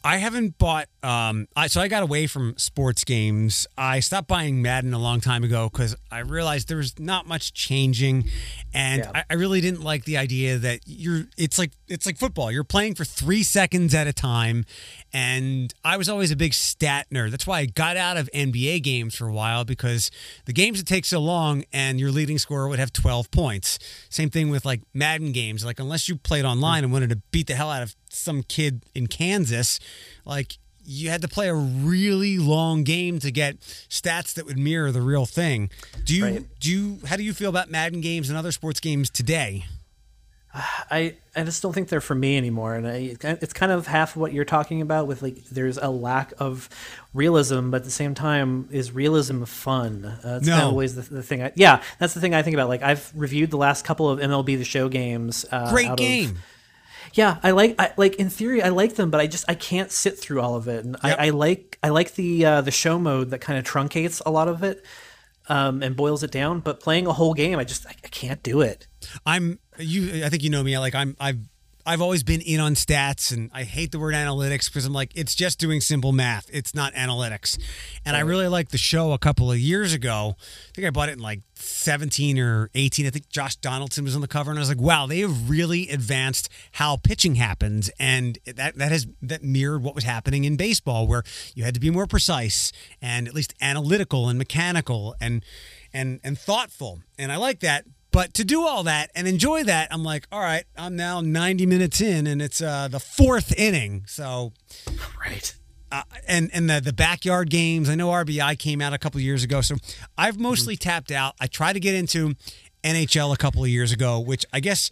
[SPEAKER 1] I haven't bought. Um, I, so I got away from sports games. I stopped buying Madden a long time ago because I realized there was not much changing, and
[SPEAKER 2] Yeah.
[SPEAKER 1] I, I really didn't like the idea that you're. It's like it's like football. You're playing for three seconds at a time, and I was always a big stat nerd. That's why I got out of NBA games for a while because the games would take so long, and your leading scorer would have 12 points. Same thing with like Madden games. Like unless you played online and wanted to beat the hell out of some kid in Kansas, like you had to play a really long game to get stats that would mirror the real thing. Do you
[SPEAKER 2] Right.
[SPEAKER 1] do you how do you feel about Madden games and other sports games today?
[SPEAKER 2] I, I just don't think they're for me anymore, and I, it's kind of half of what you're talking about. With like, there's a lack of realism, but at the same time, is realism fun? Uh, that's kind
[SPEAKER 1] No.
[SPEAKER 2] of always the, the thing. I, yeah, that's the thing I think about. Like, I've reviewed the last couple of MLB The Show games. Uh,
[SPEAKER 1] Great
[SPEAKER 2] out of-
[SPEAKER 1] game.
[SPEAKER 2] yeah, I like I, like in theory I like them, but I just I can't sit through all of it. And
[SPEAKER 1] Yep.
[SPEAKER 2] I, I like I like the uh, the show mode that kind of truncates a lot of it um, and boils it down. But playing a whole game, I just I, I can't do it.
[SPEAKER 1] I'm you. I think you know me. Like I'm. I've. I've always been in on stats, and I hate the word analytics because I'm like, it's just doing simple math. It's not analytics. And I really liked the show a couple of years ago. I think I bought it in like 17 or 18. I think Josh Donaldson was on the cover, and I was like, wow, they have really advanced how pitching happens, and that that has that mirrored what was happening in baseball, where you had to be more precise and at least analytical and mechanical and and and thoughtful. And I like that. But to do all that and enjoy that, I'm like, all right, I'm now 90 minutes in, and it's uh, the fourth inning. So,
[SPEAKER 2] Right.
[SPEAKER 1] uh, and and the the backyard games. I know RBI came out a couple of years ago, so I've mostly tapped out. I tried to get into NHL a couple of years ago, which I guess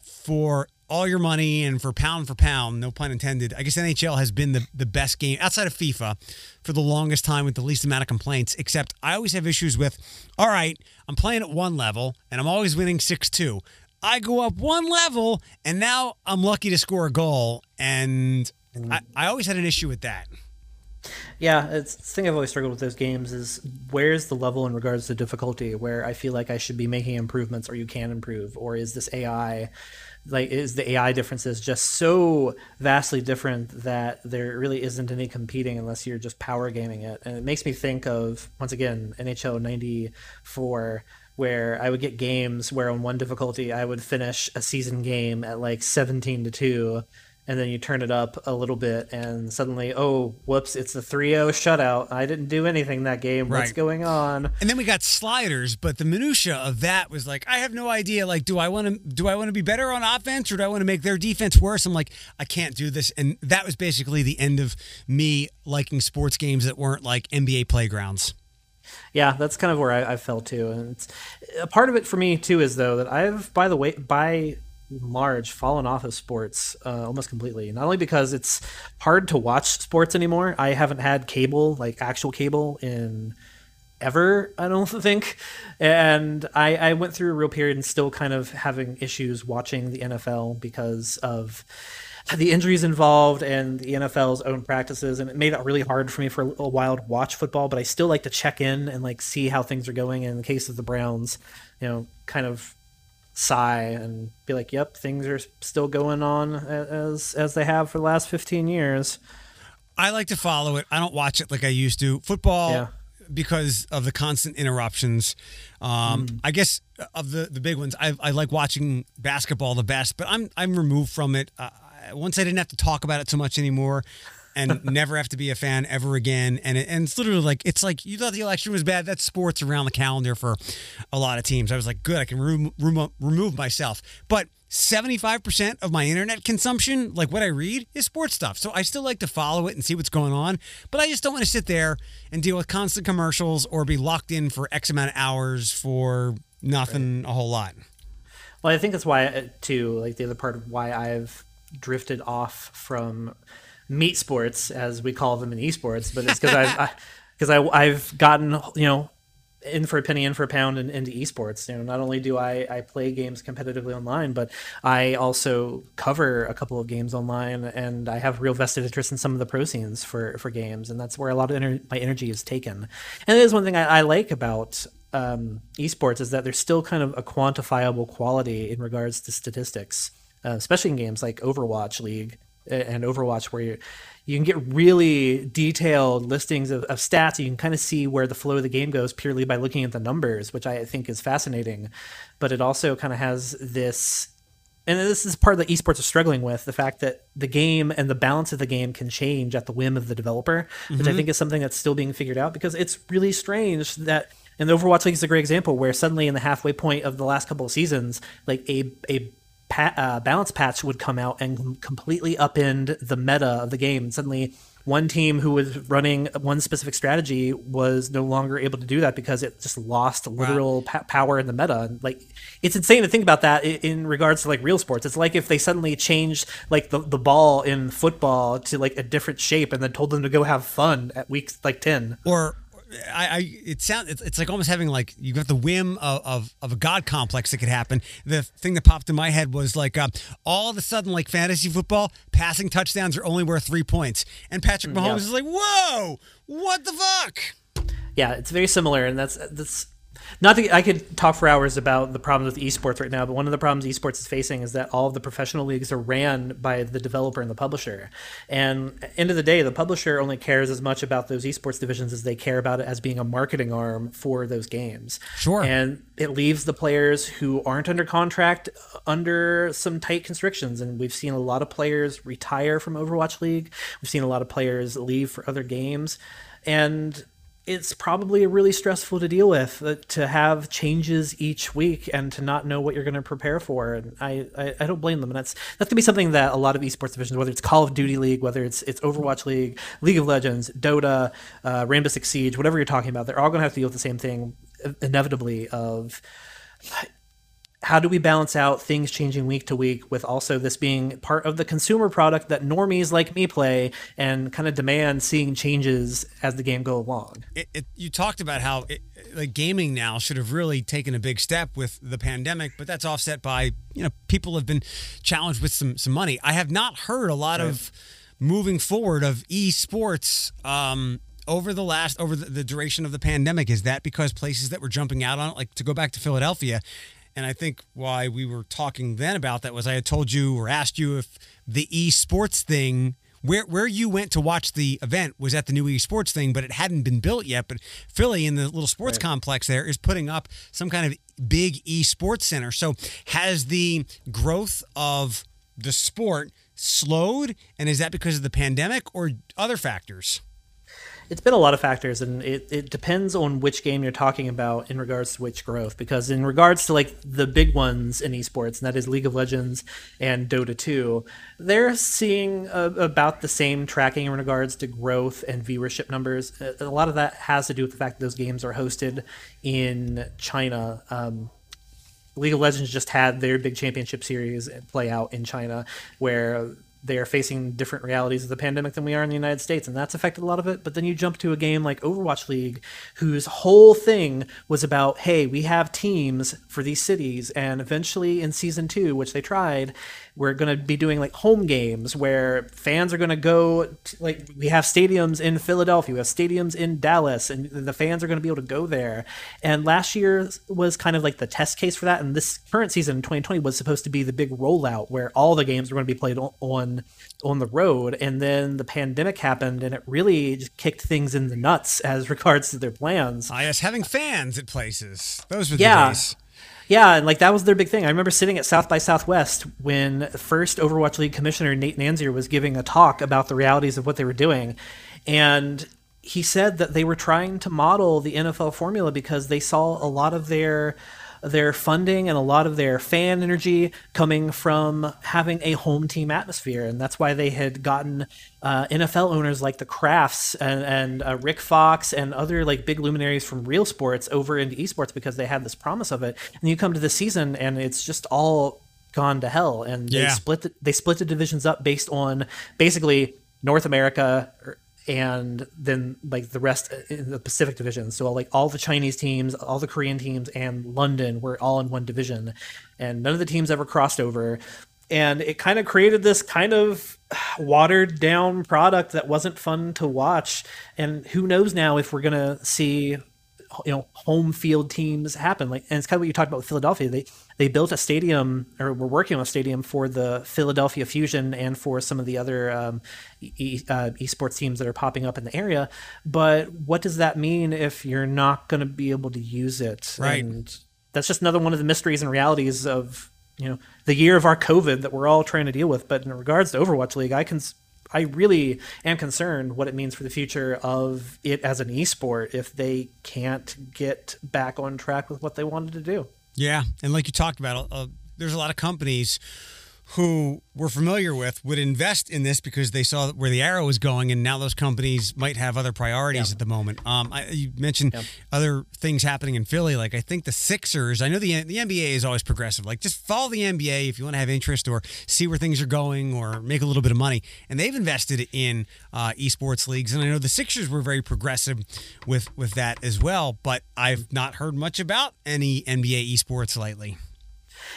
[SPEAKER 1] for all your money and for pound for pound, no pun intended, I guess NHL has been the, the best game outside of FIFA for the longest time with the least amount of complaints. Except I always have issues with, all right, I'm playing at one level and I'm always winning 6 2. I go up one level and now I'm lucky to score a goal. And I, I always had an issue with that.
[SPEAKER 2] Yeah, it's the thing I've always struggled with those games is where's the level in regards to difficulty where I feel like I should be making improvements or you can improve or is this AI like is the AI differences just so vastly different that there really isn't any competing unless you're just power gaming it. And it makes me think of once again NHL 94 where I would get games where on one difficulty I would finish a season game at like 17 to 2 and then you turn it up a little bit and suddenly oh whoops it's a 3-0 shutout i didn't do anything that game what's going on
[SPEAKER 1] And then we got sliders, but the minutia of that was like, I have no idea. Like, do I want to do I want to be better on offense or do I want to make their defense worse? I'm like, I can't do this. And that was basically the end of me liking sports games that weren't like NBA playgrounds.
[SPEAKER 2] yeah that's kind of where i, I fell too and it's, a part of it for me too is though that i've by the way by large fallen off of sports uh, almost completely. Not only because it's hard to watch sports anymore i haven't had cable like actual cable in ever i don't think. And I, I went through a real period and still kind of having issues watching the nfl because of the injuries involved and the nfl's own practices. And it made it really hard for me for a while to watch football but i still like to check in and like see how things are going in the case of the browns you know kind of sigh and be like yep things are still going on as as they have for the last 15 years
[SPEAKER 1] I like to follow it. I don't watch it like I used to. Football
[SPEAKER 2] Yeah.
[SPEAKER 1] because of the constant interruptions. Um, I guess of the the big ones, I, I like watching basketball the best, but I'm I'm removed from it. Uh, once I didn't have to talk about it so much anymore. And never have to be a fan ever again. And it, and it's literally like it's like you thought the election was bad. That's sports around the calendar for a lot of teams. I was like, good, I can remo- remo- remove myself. But 75% of my internet consumption, like what I read, is sports stuff. So I still like to follow it and see what's going on, but I just don't want to sit there and deal with constant commercials or be locked in for X amount of hours for nothing a whole lot.
[SPEAKER 2] Well, I think that's why, uh, too, like the other part of why I've drifted off from meat sports, as we call them in esports, but it's because I've, because I, I've gotten, you know, in for a penny, in for a pound, and into esports. You know, not only do I, I play games competitively online, but I also cover a couple of games online, and I have real vested interest in some of the pro scenes for, for games, and that's where a lot of ener- my energy is taken. And it is one thing I, I like about um, esports is that there's still kind of a quantifiable quality in regards to statistics, uh, especially in games like Overwatch League, and Overwatch, where you you can get really detailed listings of, of stats. You can kind of see where the flow of the game goes purely by looking at the numbers, which I think is fascinating. But it also kind of has this and this is part of the esports are struggling with the fact that the game and the balance of the game can change at the whim of the developer, which mm-hmm. I think is something that's still being figured out because it's really strange that and the Overwatch League is a great example where suddenly in the halfway point of the last couple of seasons, like a a pa- uh, balance patch would come out and completely upend the meta of the game. And suddenly, one team who was running one specific strategy was no longer able to do that because it just lost literal wow. pa- power in the meta. And like, it's insane to think about that in, in, regards to like real sports. It's like if they suddenly changed like the, the ball in football to like a different shape and then told them to go have fun at week like 10.
[SPEAKER 1] Or I, I it sounds it's, it's like almost having like you got the whim of, of, of a god complex that could happen. The thing that popped in my head was like uh, all of a sudden like fantasy football passing touchdowns are only worth three points, and Patrick mm, Mahomes yeah. is like, whoa, what the fuck?
[SPEAKER 2] Yeah, it's very similar, and that's that's not that I could talk for hours about the problems with esports right now, but one of the problems esports is facing is that all of the professional leagues are ran by the developer and the publisher. And end of the day, the publisher only cares as much about those esports divisions as they care about it as being a marketing arm for those games.
[SPEAKER 1] Sure.
[SPEAKER 2] And it leaves the players who aren't under contract under some tight constrictions. And we've seen a lot of players retire from Overwatch League. We've seen a lot of players leave for other games. And it's probably really stressful to deal with uh, to have changes each week and to not know what you're going to prepare for. And I, I, I, don't blame them. And that's that's gonna be something that a lot of esports divisions, whether it's Call of Duty League, whether it's it's Overwatch League, League of Legends, Dota, uh, Rainbow Six Siege, whatever you're talking about, they're all gonna have to deal with the same thing inevitably of how do we balance out things changing week to week with also this being part of the consumer product that normies like me play and kind of demand seeing changes as the game go along?
[SPEAKER 1] It, it, you talked about how it, like gaming now should have really taken a big step with the pandemic but that's offset by you know people have been challenged with some some money. I have not heard a lot right. of moving forward of esports um, over the last over the, the duration of the pandemic. Is that because places that were jumping out on it like to go back to philadelphia and I think why we were talking then about that was I had told you or asked you if the esports thing where where you went to watch the event was at the new esports thing, but it hadn't been built yet. But Philly in the little sports right. complex there is putting up some kind of big esports center. So has the growth of the sport slowed, and is that because of the pandemic or other factors?
[SPEAKER 2] It's been a lot of factors and it, it depends on which game you're talking about in regards to which growth because in regards to like the big ones in esports and that is league of legends and dota 2 they're seeing about the same tracking in regards to growth and viewership numbers. A lot of that has to do with the fact that those games are hosted in china. Um, League of Legends just had their big championship series play out in China, where they are facing different realities of the pandemic than we are in the United States, and that's affected a lot of it. But then you jump to a game like Overwatch League, whose whole thing was about, hey, we have teams for these cities, and eventually in season two, which they tried, we're going to be doing like home games where fans are going to go to, like we have stadiums in Philadelphia, we have stadiums in Dallas and the fans are going to be able to go there. And last year was kind of like the test case for that and this current season in 2020 was supposed to be the big rollout where all the games were going to be played on on the road and then the pandemic happened and it really just kicked things in the nuts as regards to their plans.
[SPEAKER 1] Ah, yes, having fans at places. Those were the yeah. days.
[SPEAKER 2] Yeah, and like that was their big thing. I remember sitting at South by Southwest when first Overwatch League commissioner Nate Nanzer was giving a talk about the realities of what they were doing. And he said that they were trying to model the NFL formula because they saw a lot of their their funding and a lot of their fan energy coming from having a home team atmosphere. And that's why they had gotten uh, NFL owners like the Krafts and, and uh, Rick Fox and other like big luminaries from real sports over into esports because they had this promise of it. And you come to the season and it's just all gone to hell. And they split the, they split the divisions up based on basically North America and then like the rest in the Pacific division. So like all the Chinese teams, all the Korean teams, and London were all in one division, and none of the teams ever crossed over. And it kind of created this kind of watered down product that wasn't fun to watch. And who knows now if we're gonna see you know home field teams happen. Like, and it's kind of what you talked about with Philadelphia. They they built a stadium or were working on a stadium for the Philadelphia Fusion and for some of the other um, e- uh, esports teams that are popping up in the area. But what does that mean if you're not going to be able to use it?
[SPEAKER 1] Right.
[SPEAKER 2] And that's just another one of the mysteries and realities of you know the year of our COVID that we're all trying to deal with. But in regards to Overwatch League, I can I really am concerned what it means for the future of it as an esport if they can't get back on track with what they wanted to do.
[SPEAKER 1] Yeah, and like you talked about, uh, there's a lot of companies who we're familiar with would invest in this because they saw where the arrow was going, and now those companies might have other priorities
[SPEAKER 2] Yeah.
[SPEAKER 1] at the moment. Um, I, you mentioned
[SPEAKER 2] Yeah.
[SPEAKER 1] other things happening in Philly, like I think the Sixers. I know the the NBA is always progressive. Like just follow the NBA if you want to have interest or see where things are going or make a little bit of money. And they've invested in uh, esports leagues, and I know the Sixers were very progressive with with that as well. But I've not heard much about any NBA esports lately.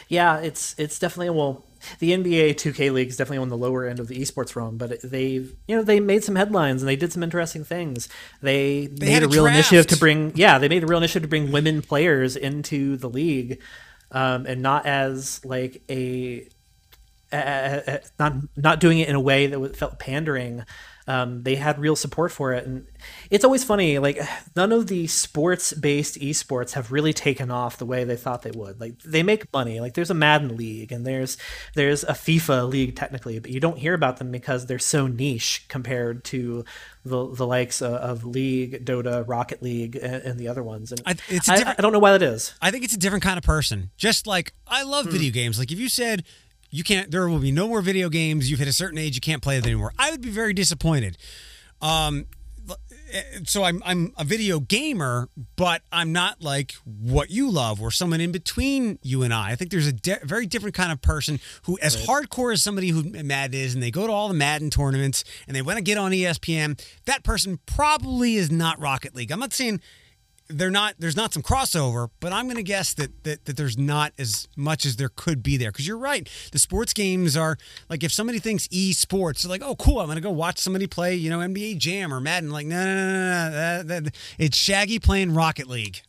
[SPEAKER 2] Yeah, it's it's definitely well. The NBA 2K League is definitely on the lower end of the esports realm, but they've you know they made some headlines and they did some interesting things. They,
[SPEAKER 1] had
[SPEAKER 2] made
[SPEAKER 1] a
[SPEAKER 2] a real initiative to bring yeah they made a real initiative to bring women players into the league, um, and not as like a uh, uh, not not doing it in a way that felt pandering. Um, they had real support for it, and it's always funny. Like none of the sports-based esports have really taken off the way they thought they would. Like they make money. Like there's a Madden league, and there's there's a FIFA league technically, but you don't hear about them because they're so niche compared to the the likes of, of League, Dota, Rocket League, and, and the other ones. And
[SPEAKER 1] I- it's a
[SPEAKER 2] I,
[SPEAKER 1] different-
[SPEAKER 2] I don't know why that is.
[SPEAKER 1] I think it's a different kind of person. Just like I love video games. Like if you said you can't, there will be no more video games. You've hit a certain age, you can't play it anymore. I would be very disappointed. Um, so I'm I'm a video gamer, but I'm not like what you love or someone in between you and I. I think there's a di- very different kind of person who, as hardcore as somebody who Madden is, and they go to all the Madden tournaments and they want to get on ESPN. That person probably is not Rocket League. I'm not saying they're not there's not some crossover but i'm going to guess that, that that there's not as much as there could be there. Because you're right. The sports games are like if somebody thinks esports they're like oh cool i'm going to go watch somebody play you know nba jam or madden. Like no no no no, no it's shaggy playing rocket league.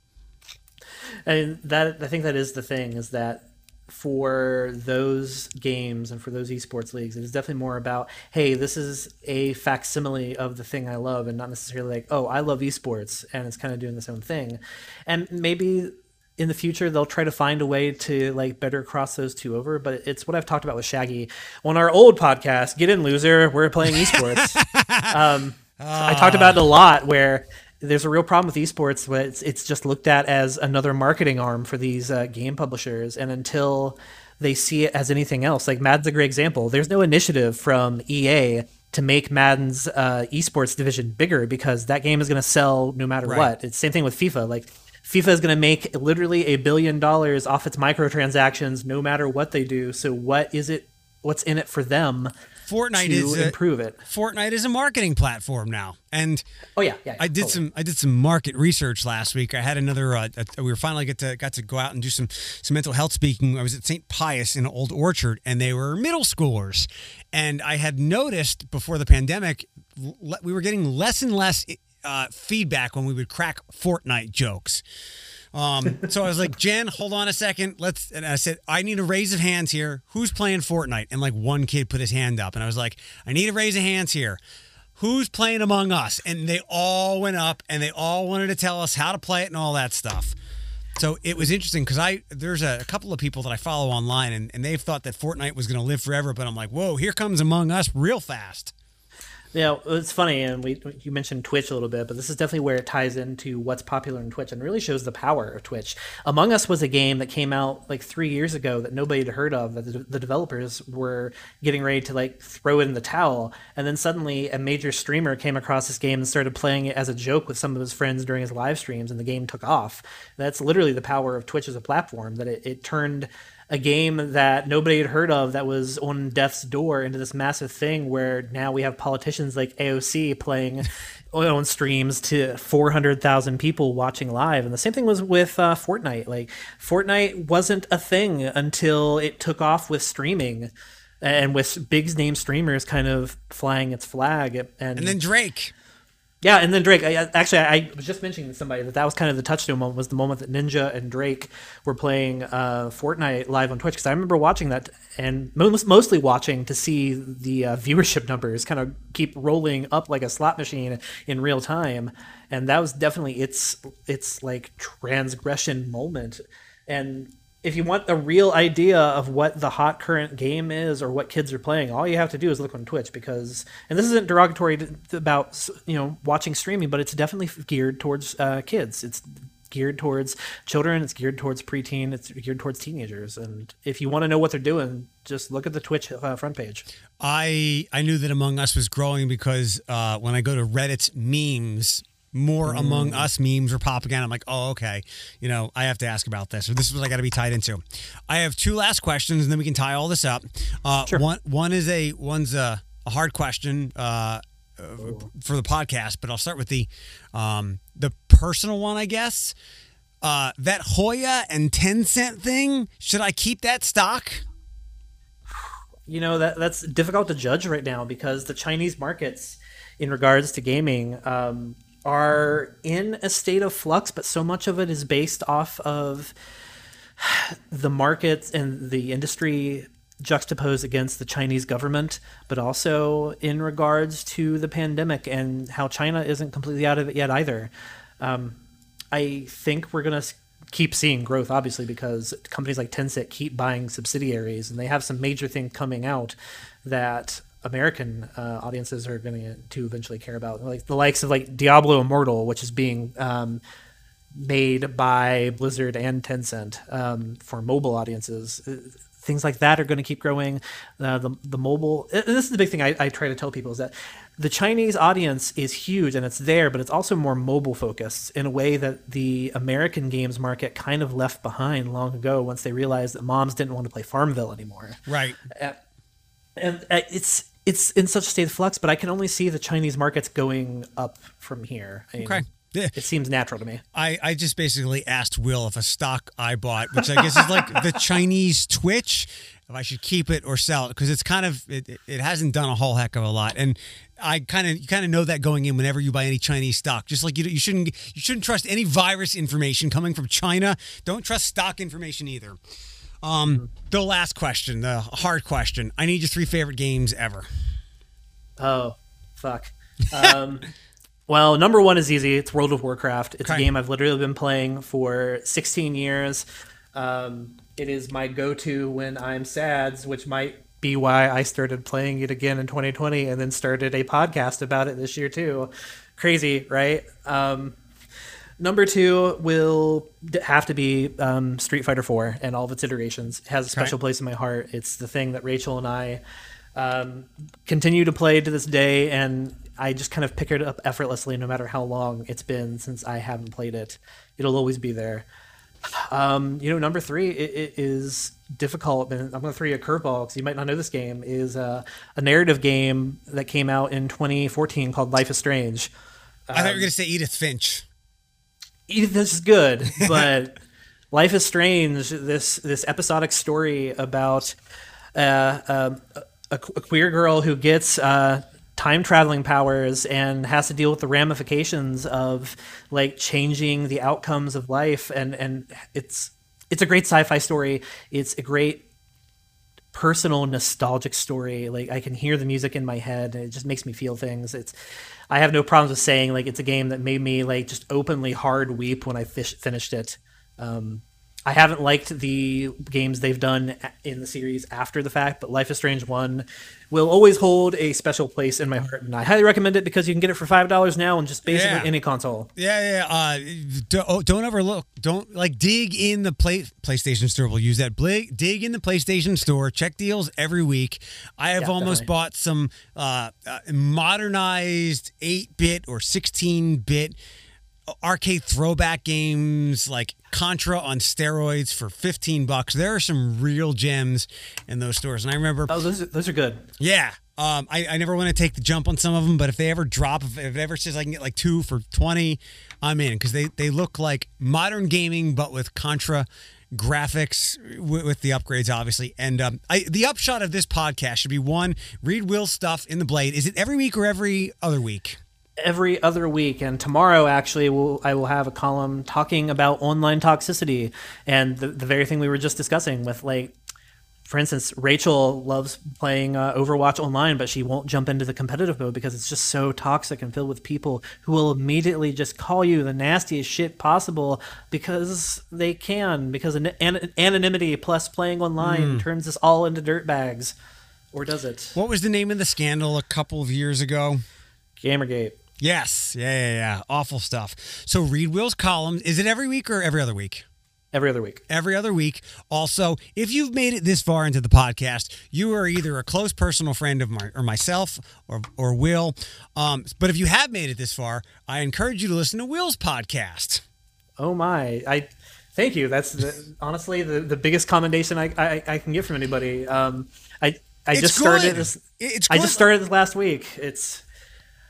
[SPEAKER 2] And that I think that is the thing is that for those games and for those esports leagues, it is definitely more about, hey, this is a facsimile of the thing I love, and not necessarily like, oh, I love esports, and it's kind of doing its own thing. And maybe in the future they'll try to find a way to like better cross those two over. But it's what I've talked about with Shaggy on our old podcast. Get in, loser. We're playing esports. um, I talked about it a lot where there's a real problem with esports where it's, it's just looked at as another marketing arm for these uh, game publishers and until they see it as anything else like madden's a great example there's no initiative from ea to make madden's uh, esports division bigger because that game is going to sell no matter
[SPEAKER 1] Right.
[SPEAKER 2] what it's the same thing with fifa like FIFA is going to make literally a billion dollars off its microtransactions no matter what they do. So what is it? What's in it for them
[SPEAKER 1] fortnite is a,
[SPEAKER 2] improve it?
[SPEAKER 1] fortnite is a marketing platform now and
[SPEAKER 2] Oh yeah, yeah.
[SPEAKER 1] I did
[SPEAKER 2] totally.
[SPEAKER 1] some I did some market research last week. I had another uh, uh, we were finally get to got to go out and do some some mental health speaking. I was at St. Pius in Old Orchard and they were middle schoolers. And I had noticed before the pandemic we were getting less and less uh, feedback when we would crack Fortnite jokes. Um, so I was like, Jen, hold on a second. Let's. And I said, I need a raise of hands here. Who's playing Fortnite? And like one kid put his hand up, and I was like, I need a raise of hands here. Who's playing Among Us? And they all went up, and they all wanted to tell us how to play it and all that stuff. So it was interesting because I there's a, couple of people that I follow online, and, and they've thought that Fortnite was going to live forever. But I'm like, whoa, here comes Among Us real fast.
[SPEAKER 2] Yeah, it's funny, and we you mentioned Twitch a little bit, but this is definitely where it ties into what's popular in Twitch and really shows the power of Twitch. Among Us was a game that came out like three years ago that nobody had heard of. That the, the developers were getting ready to like throw it in the towel, and then suddenly a major streamer came across this game and started playing it as a joke with some of his friends during his live streams, and the game took off. That's literally the power of Twitch as a platform. That it, it turned a game that nobody had heard of that was on death's door into this massive thing where now we have politicians like AOC playing on streams to 400,000 people watching live. And the same thing was with uh, Fortnite. Like, Fortnite wasn't a thing until it took off with streaming and with big name streamers kind of flying its flag. And,
[SPEAKER 1] And then Drake.
[SPEAKER 2] Yeah, and then Drake. I, actually, I was just mentioning to somebody that that was kind of the touchstone moment. Was the moment that Ninja and Drake were playing uh, Fortnite live on Twitch? Because I remember watching that and mostly watching to see the uh, viewership numbers kind of keep rolling up like a slot machine in real time, and that was definitely its its like transgression moment. And if you want a real idea of what the hot current game is or what kids are playing, all you have to do is look on Twitch because, and this isn't derogatory to, about you know watching streaming, but it's definitely geared towards uh, kids. It's geared towards children. It's geared towards preteen. It's geared towards teenagers. And if you want to know what they're doing, just look at the Twitch uh, front page.
[SPEAKER 1] I I knew that Among Us was growing because uh, when I go to Reddit's memes more mm. Among Us memes are popping out. I'm like, oh, okay. You know, I have to ask about this. So this is what I got to be tied into. I have two last questions, and then we can tie all this up. Uh, sure. One one is a one's a, a hard question uh, for the podcast, but I'll start with the um, the personal one, I guess. Uh, that Huya and Tencent thing. Should I keep that stock?
[SPEAKER 2] You know that that's difficult to judge right now because the Chinese markets, in regards to gaming, um, are in a state of flux, but so much of it is based off of the markets and the industry juxtaposed against the Chinese government, but also in regards to the pandemic and how China isn't completely out of it yet either. Um, I think we're going to keep seeing growth, obviously, because companies like Tencent keep buying subsidiaries and they have some major things coming out that American uh, audiences are going to eventually care about, like the likes of like Diablo Immortal, which is being um, made by Blizzard and Tencent um, for mobile audiences. Uh, things like that are going to keep growing. Uh, the the mobile. this is the big thing I, I try to tell people is that the Chinese audience is huge and it's there, but it's also more mobile focused in a way that the American games market kind of left behind long ago once they realized that moms didn't want to play Farmville anymore.
[SPEAKER 1] Right.
[SPEAKER 2] Uh, and uh, it's it's in such a state of flux, but I can only see the Chinese markets going up from here. I mean, okay. It seems natural to me.
[SPEAKER 1] I, I just basically asked Will if a stock I bought, which I guess is like the Chinese Twitch, if I should keep it or sell it because it's kind of it, it hasn't done a whole heck of a lot, and I kind of you kind of know that going in whenever you buy any Chinese stock. Just like you you shouldn't you shouldn't trust any virus information coming from China. Don't trust stock information either. Um, the last question, the hard question. I need your three favorite games ever.
[SPEAKER 2] Oh, fuck. Um, well, number one is easy. It's World of Warcraft. It's okay. a game I've literally been playing for 16 years. Um, it is my go-to when I'm sad, which might be why I started playing it again in 2020 and then started a podcast about it this year too. Crazy, right? Um, Number two will have to be um, Street Fighter Four and all of its iterations. It has a special place in my heart. It's the thing that Rachel and I um, continue to play to this day, and I just kind of pick it up effortlessly, no matter how long it's been since I haven't played it. It'll always be there. Um, you know, number three it, it is difficult, and I'm going to throw you a curveball because you might not know this game. Is uh, a narrative game that came out in 2014 called Life is Strange.
[SPEAKER 1] I thought you were um, going to say Edith Finch.
[SPEAKER 2] Edith is good, but Life is Strange. This this episodic story about uh, uh, a, a, queer girl who gets uh, time traveling powers and has to deal with the ramifications of like changing the outcomes of life, and and it's it's a great sci-fi story. It's a great personal nostalgic story like i can hear the music in my head it just makes me feel things it's I have no problems with saying like it's a game that made me like just openly hard weep when I fish- finished it. Um, I haven't liked the games they've done in the series after the fact, but Life is Strange 1 will always hold a special place in my heart. And I highly recommend it because you can get it for $5 now on just basically yeah. any console.
[SPEAKER 1] Yeah, yeah. Uh, don't, oh, don't overlook. Don't like dig in the play, PlayStation Store. We'll use that. dig in the PlayStation Store. Check deals every week. I have yeah, almost definitely. bought some uh, uh, modernized 8 bit or 16 bit arcade throwback games like Contra on steroids for 15 bucks. There are some real gems in those stores. And I remember
[SPEAKER 2] Oh, those are, those are good.
[SPEAKER 1] Yeah. Um, I, I never want to take the jump on some of them, but if they ever drop, if, if it ever says I can get like two for 20, I'm in because they, they look like modern gaming, but with Contra graphics with, with the upgrades, obviously. And um, I, the upshot of this podcast should be one, read Will's stuff in the Blade. Is it every week or every other week?
[SPEAKER 2] Every other week. And tomorrow, actually, will I will have a column talking about online toxicity and the, the very thing we were just discussing with like for instance, Rachel loves playing uh, Overwatch online, but she won't jump into the competitive mode because it's just so toxic and filled with people who will immediately just call you the nastiest shit possible because they can. Because an- an- anonymity plus playing online mm. turns us all into dirt bags Or does it?
[SPEAKER 1] What was the name of the scandal a couple of years ago?
[SPEAKER 2] Gamergate.
[SPEAKER 1] Yes. Yeah, yeah, yeah. Awful stuff. So read Will's column. Is it every week or every other week?
[SPEAKER 2] Every other week.
[SPEAKER 1] Every other week. Also, if you've made it this far into the podcast, you are either a close personal friend of my or myself or or Will. Um, but if you have made it this far, I encourage you to listen to Will's podcast.
[SPEAKER 2] Oh my! I thank you. That's the, honestly the, the biggest commendation I, I, I can get from anybody. Um, I I
[SPEAKER 1] it's
[SPEAKER 2] just
[SPEAKER 1] good.
[SPEAKER 2] started this.
[SPEAKER 1] It's
[SPEAKER 2] I just started this last week. It's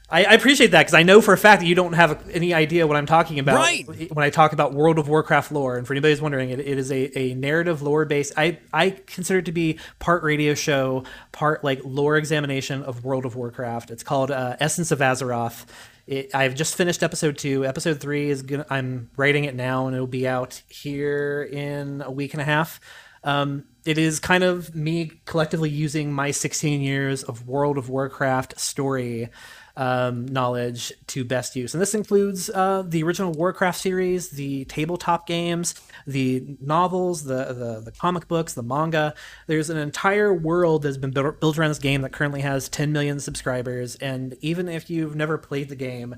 [SPEAKER 2] I, I appreciate that because I know for a fact that you don't have any idea what I'm talking about
[SPEAKER 1] right.
[SPEAKER 2] when I talk about World of Warcraft lore. And for anybody who's wondering, it, it is a, a narrative lore based. I I consider it to be part radio show, part like lore examination of World of Warcraft. It's called uh, Essence of Azeroth. It, I've just finished episode two. Episode three is gonna. I'm writing it now, and it'll be out here in a week and a half. Um, it is kind of me collectively using my 16 years of World of Warcraft story um, knowledge to best use. And this includes uh, the original Warcraft series, the tabletop games, the novels, the, the, the comic books, the manga. There's an entire world that's been built, built around this game that currently has 10 million subscribers. And even if you've never played the game,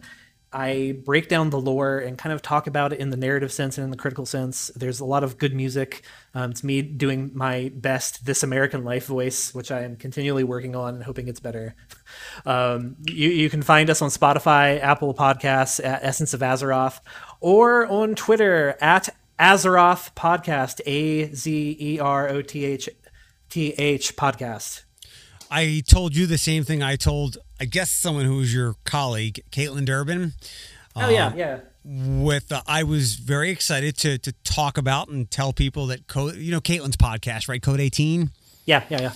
[SPEAKER 2] I break down the lore and kind of talk about it in the narrative sense and in the critical sense. There's a lot of good music. Um, it's me doing my best This American Life voice, which I am continually working on and hoping it's better. Um, you, you can find us on Spotify, Apple Podcasts at Essence of Azeroth, or on Twitter at Azeroth Podcast, A Z E R O T H T H Podcast.
[SPEAKER 1] I told you the same thing I told, I guess, someone who's your colleague, Caitlin Durbin.
[SPEAKER 2] Oh, yeah, um, yeah.
[SPEAKER 1] With uh, I was very excited to to talk about and tell people that code, you know, Caitlin's podcast, right? Code 18.
[SPEAKER 2] Yeah, yeah, yeah.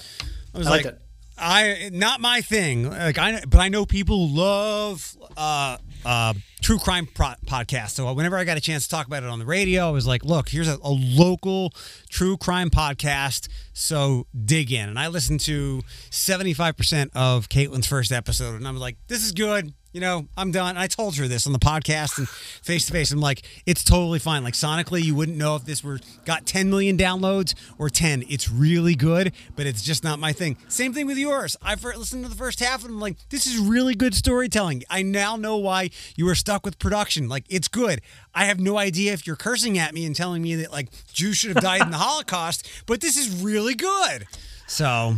[SPEAKER 1] I was I like, it. I not my thing. Like I, but I know people love uh, uh, true crime pro- podcast. So uh, whenever I got a chance to talk about it on the radio, I was like, "Look, here's a, a local true crime podcast." So dig in, and I listened to seventy five percent of Caitlin's first episode, and I was like, "This is good." you know, I'm done. And I told her this on the podcast and face to face. I'm like, it's totally fine. Like sonically, you wouldn't know if this were got 10 million downloads or 10. It's really good, but it's just not my thing. Same thing with yours. I've listened to the first half and I'm like, this is really good storytelling. I now know why you were stuck with production. Like it's good. I have no idea if you're cursing at me and telling me that like Jews should have died in the Holocaust, but this is really good. So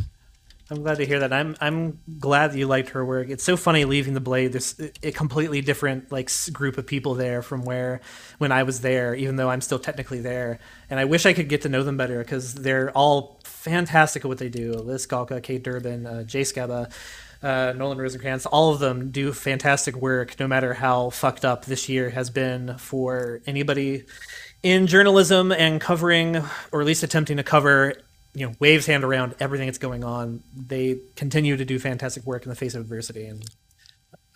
[SPEAKER 2] I'm glad to hear that. I'm I'm glad that you liked her work. It's so funny leaving the Blade. There's a completely different like group of people there from where when I was there, even though I'm still technically there. And I wish I could get to know them better because they're all fantastic at what they do. Liz Galka, Kate Durbin, uh, Jay Skebba, uh, Nolan Rosenkrantz, all of them do fantastic work. No matter how fucked up this year has been for anybody in journalism and covering, or at least attempting to cover you know waves hand around everything that's going on. They continue to do fantastic work in the face of adversity, and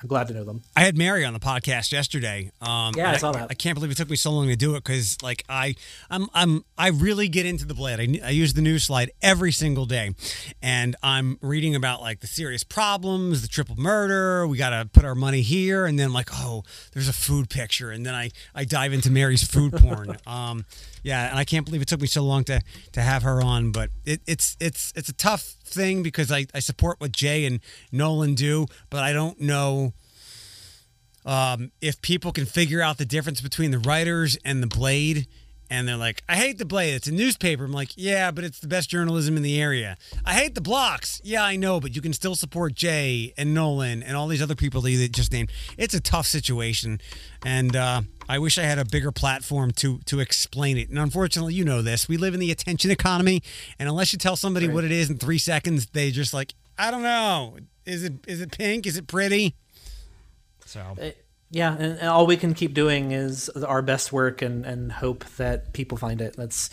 [SPEAKER 2] I'm glad to know them.
[SPEAKER 1] I had Mary on the podcast yesterday. Um,
[SPEAKER 2] yeah, I saw that.
[SPEAKER 1] I, I, can't believe it took me so long to do it because, like, I, I'm, I'm, I really get into the blade. I, I use the news slide every single day, and I'm reading about like the serious problems, the triple murder. We got to put our money here, and then like, oh, there's a food picture, and then I, I dive into Mary's food porn. um, yeah, and I can't believe it took me so long to to have her on, but it, it's it's it's a tough thing because I, I support what Jay and Nolan do, but I don't know um, if people can figure out the difference between the writers and the blade. And they're like, I hate the blade. It's a newspaper. I'm like, yeah, but it's the best journalism in the area. I hate the blocks. Yeah, I know, but you can still support Jay and Nolan and all these other people that you just named. It's a tough situation. And uh, I wish I had a bigger platform to to explain it. And unfortunately, you know this. We live in the attention economy, and unless you tell somebody right. what it is in three seconds, they just like, I don't know. Is it is it pink? Is it pretty? So.
[SPEAKER 2] Uh, yeah, and, all we can keep doing is our best work and, and hope that people find it. That's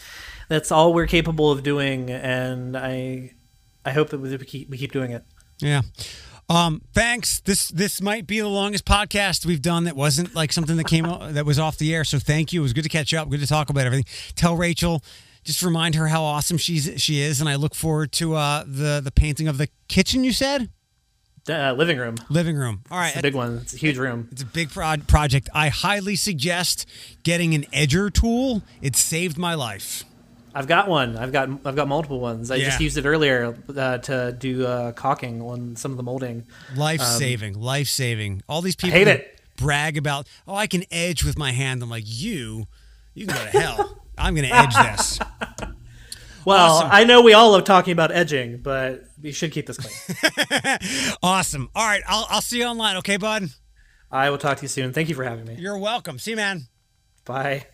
[SPEAKER 2] that's all we're capable of doing, and I I hope that we keep we keep doing it.
[SPEAKER 1] Yeah. Um, thanks. This this might be the longest podcast we've done that wasn't like something that came o- that was off the air. So thank you. It was good to catch up. Good to talk about everything. Tell Rachel, just remind her how awesome she's she is, and I look forward to uh, the the painting of the kitchen. You said
[SPEAKER 2] Uh, living room.
[SPEAKER 1] living room. All right,
[SPEAKER 2] It's a big one. It's a huge room.
[SPEAKER 1] It's a big project. I highly suggest getting an edger tool. It saved my life.
[SPEAKER 2] I've got one. I've got I've got multiple ones. I just used it earlier uh, to do uh, caulking on some of the molding.
[SPEAKER 1] Life saving, life saving. All these people
[SPEAKER 2] hate it.
[SPEAKER 1] brag about, oh, I can edge with my hand. I'm like, you, you can go to hell. I'm going to edge this.
[SPEAKER 2] Well,
[SPEAKER 1] Awesome.
[SPEAKER 2] I know we all love talking about edging, but we should keep this clean.
[SPEAKER 1] Awesome. All right, I'll, I'll see you online. Okay, bud?
[SPEAKER 2] I will talk to you soon. Thank you for having me.
[SPEAKER 1] You're welcome. See you, man.
[SPEAKER 2] Bye.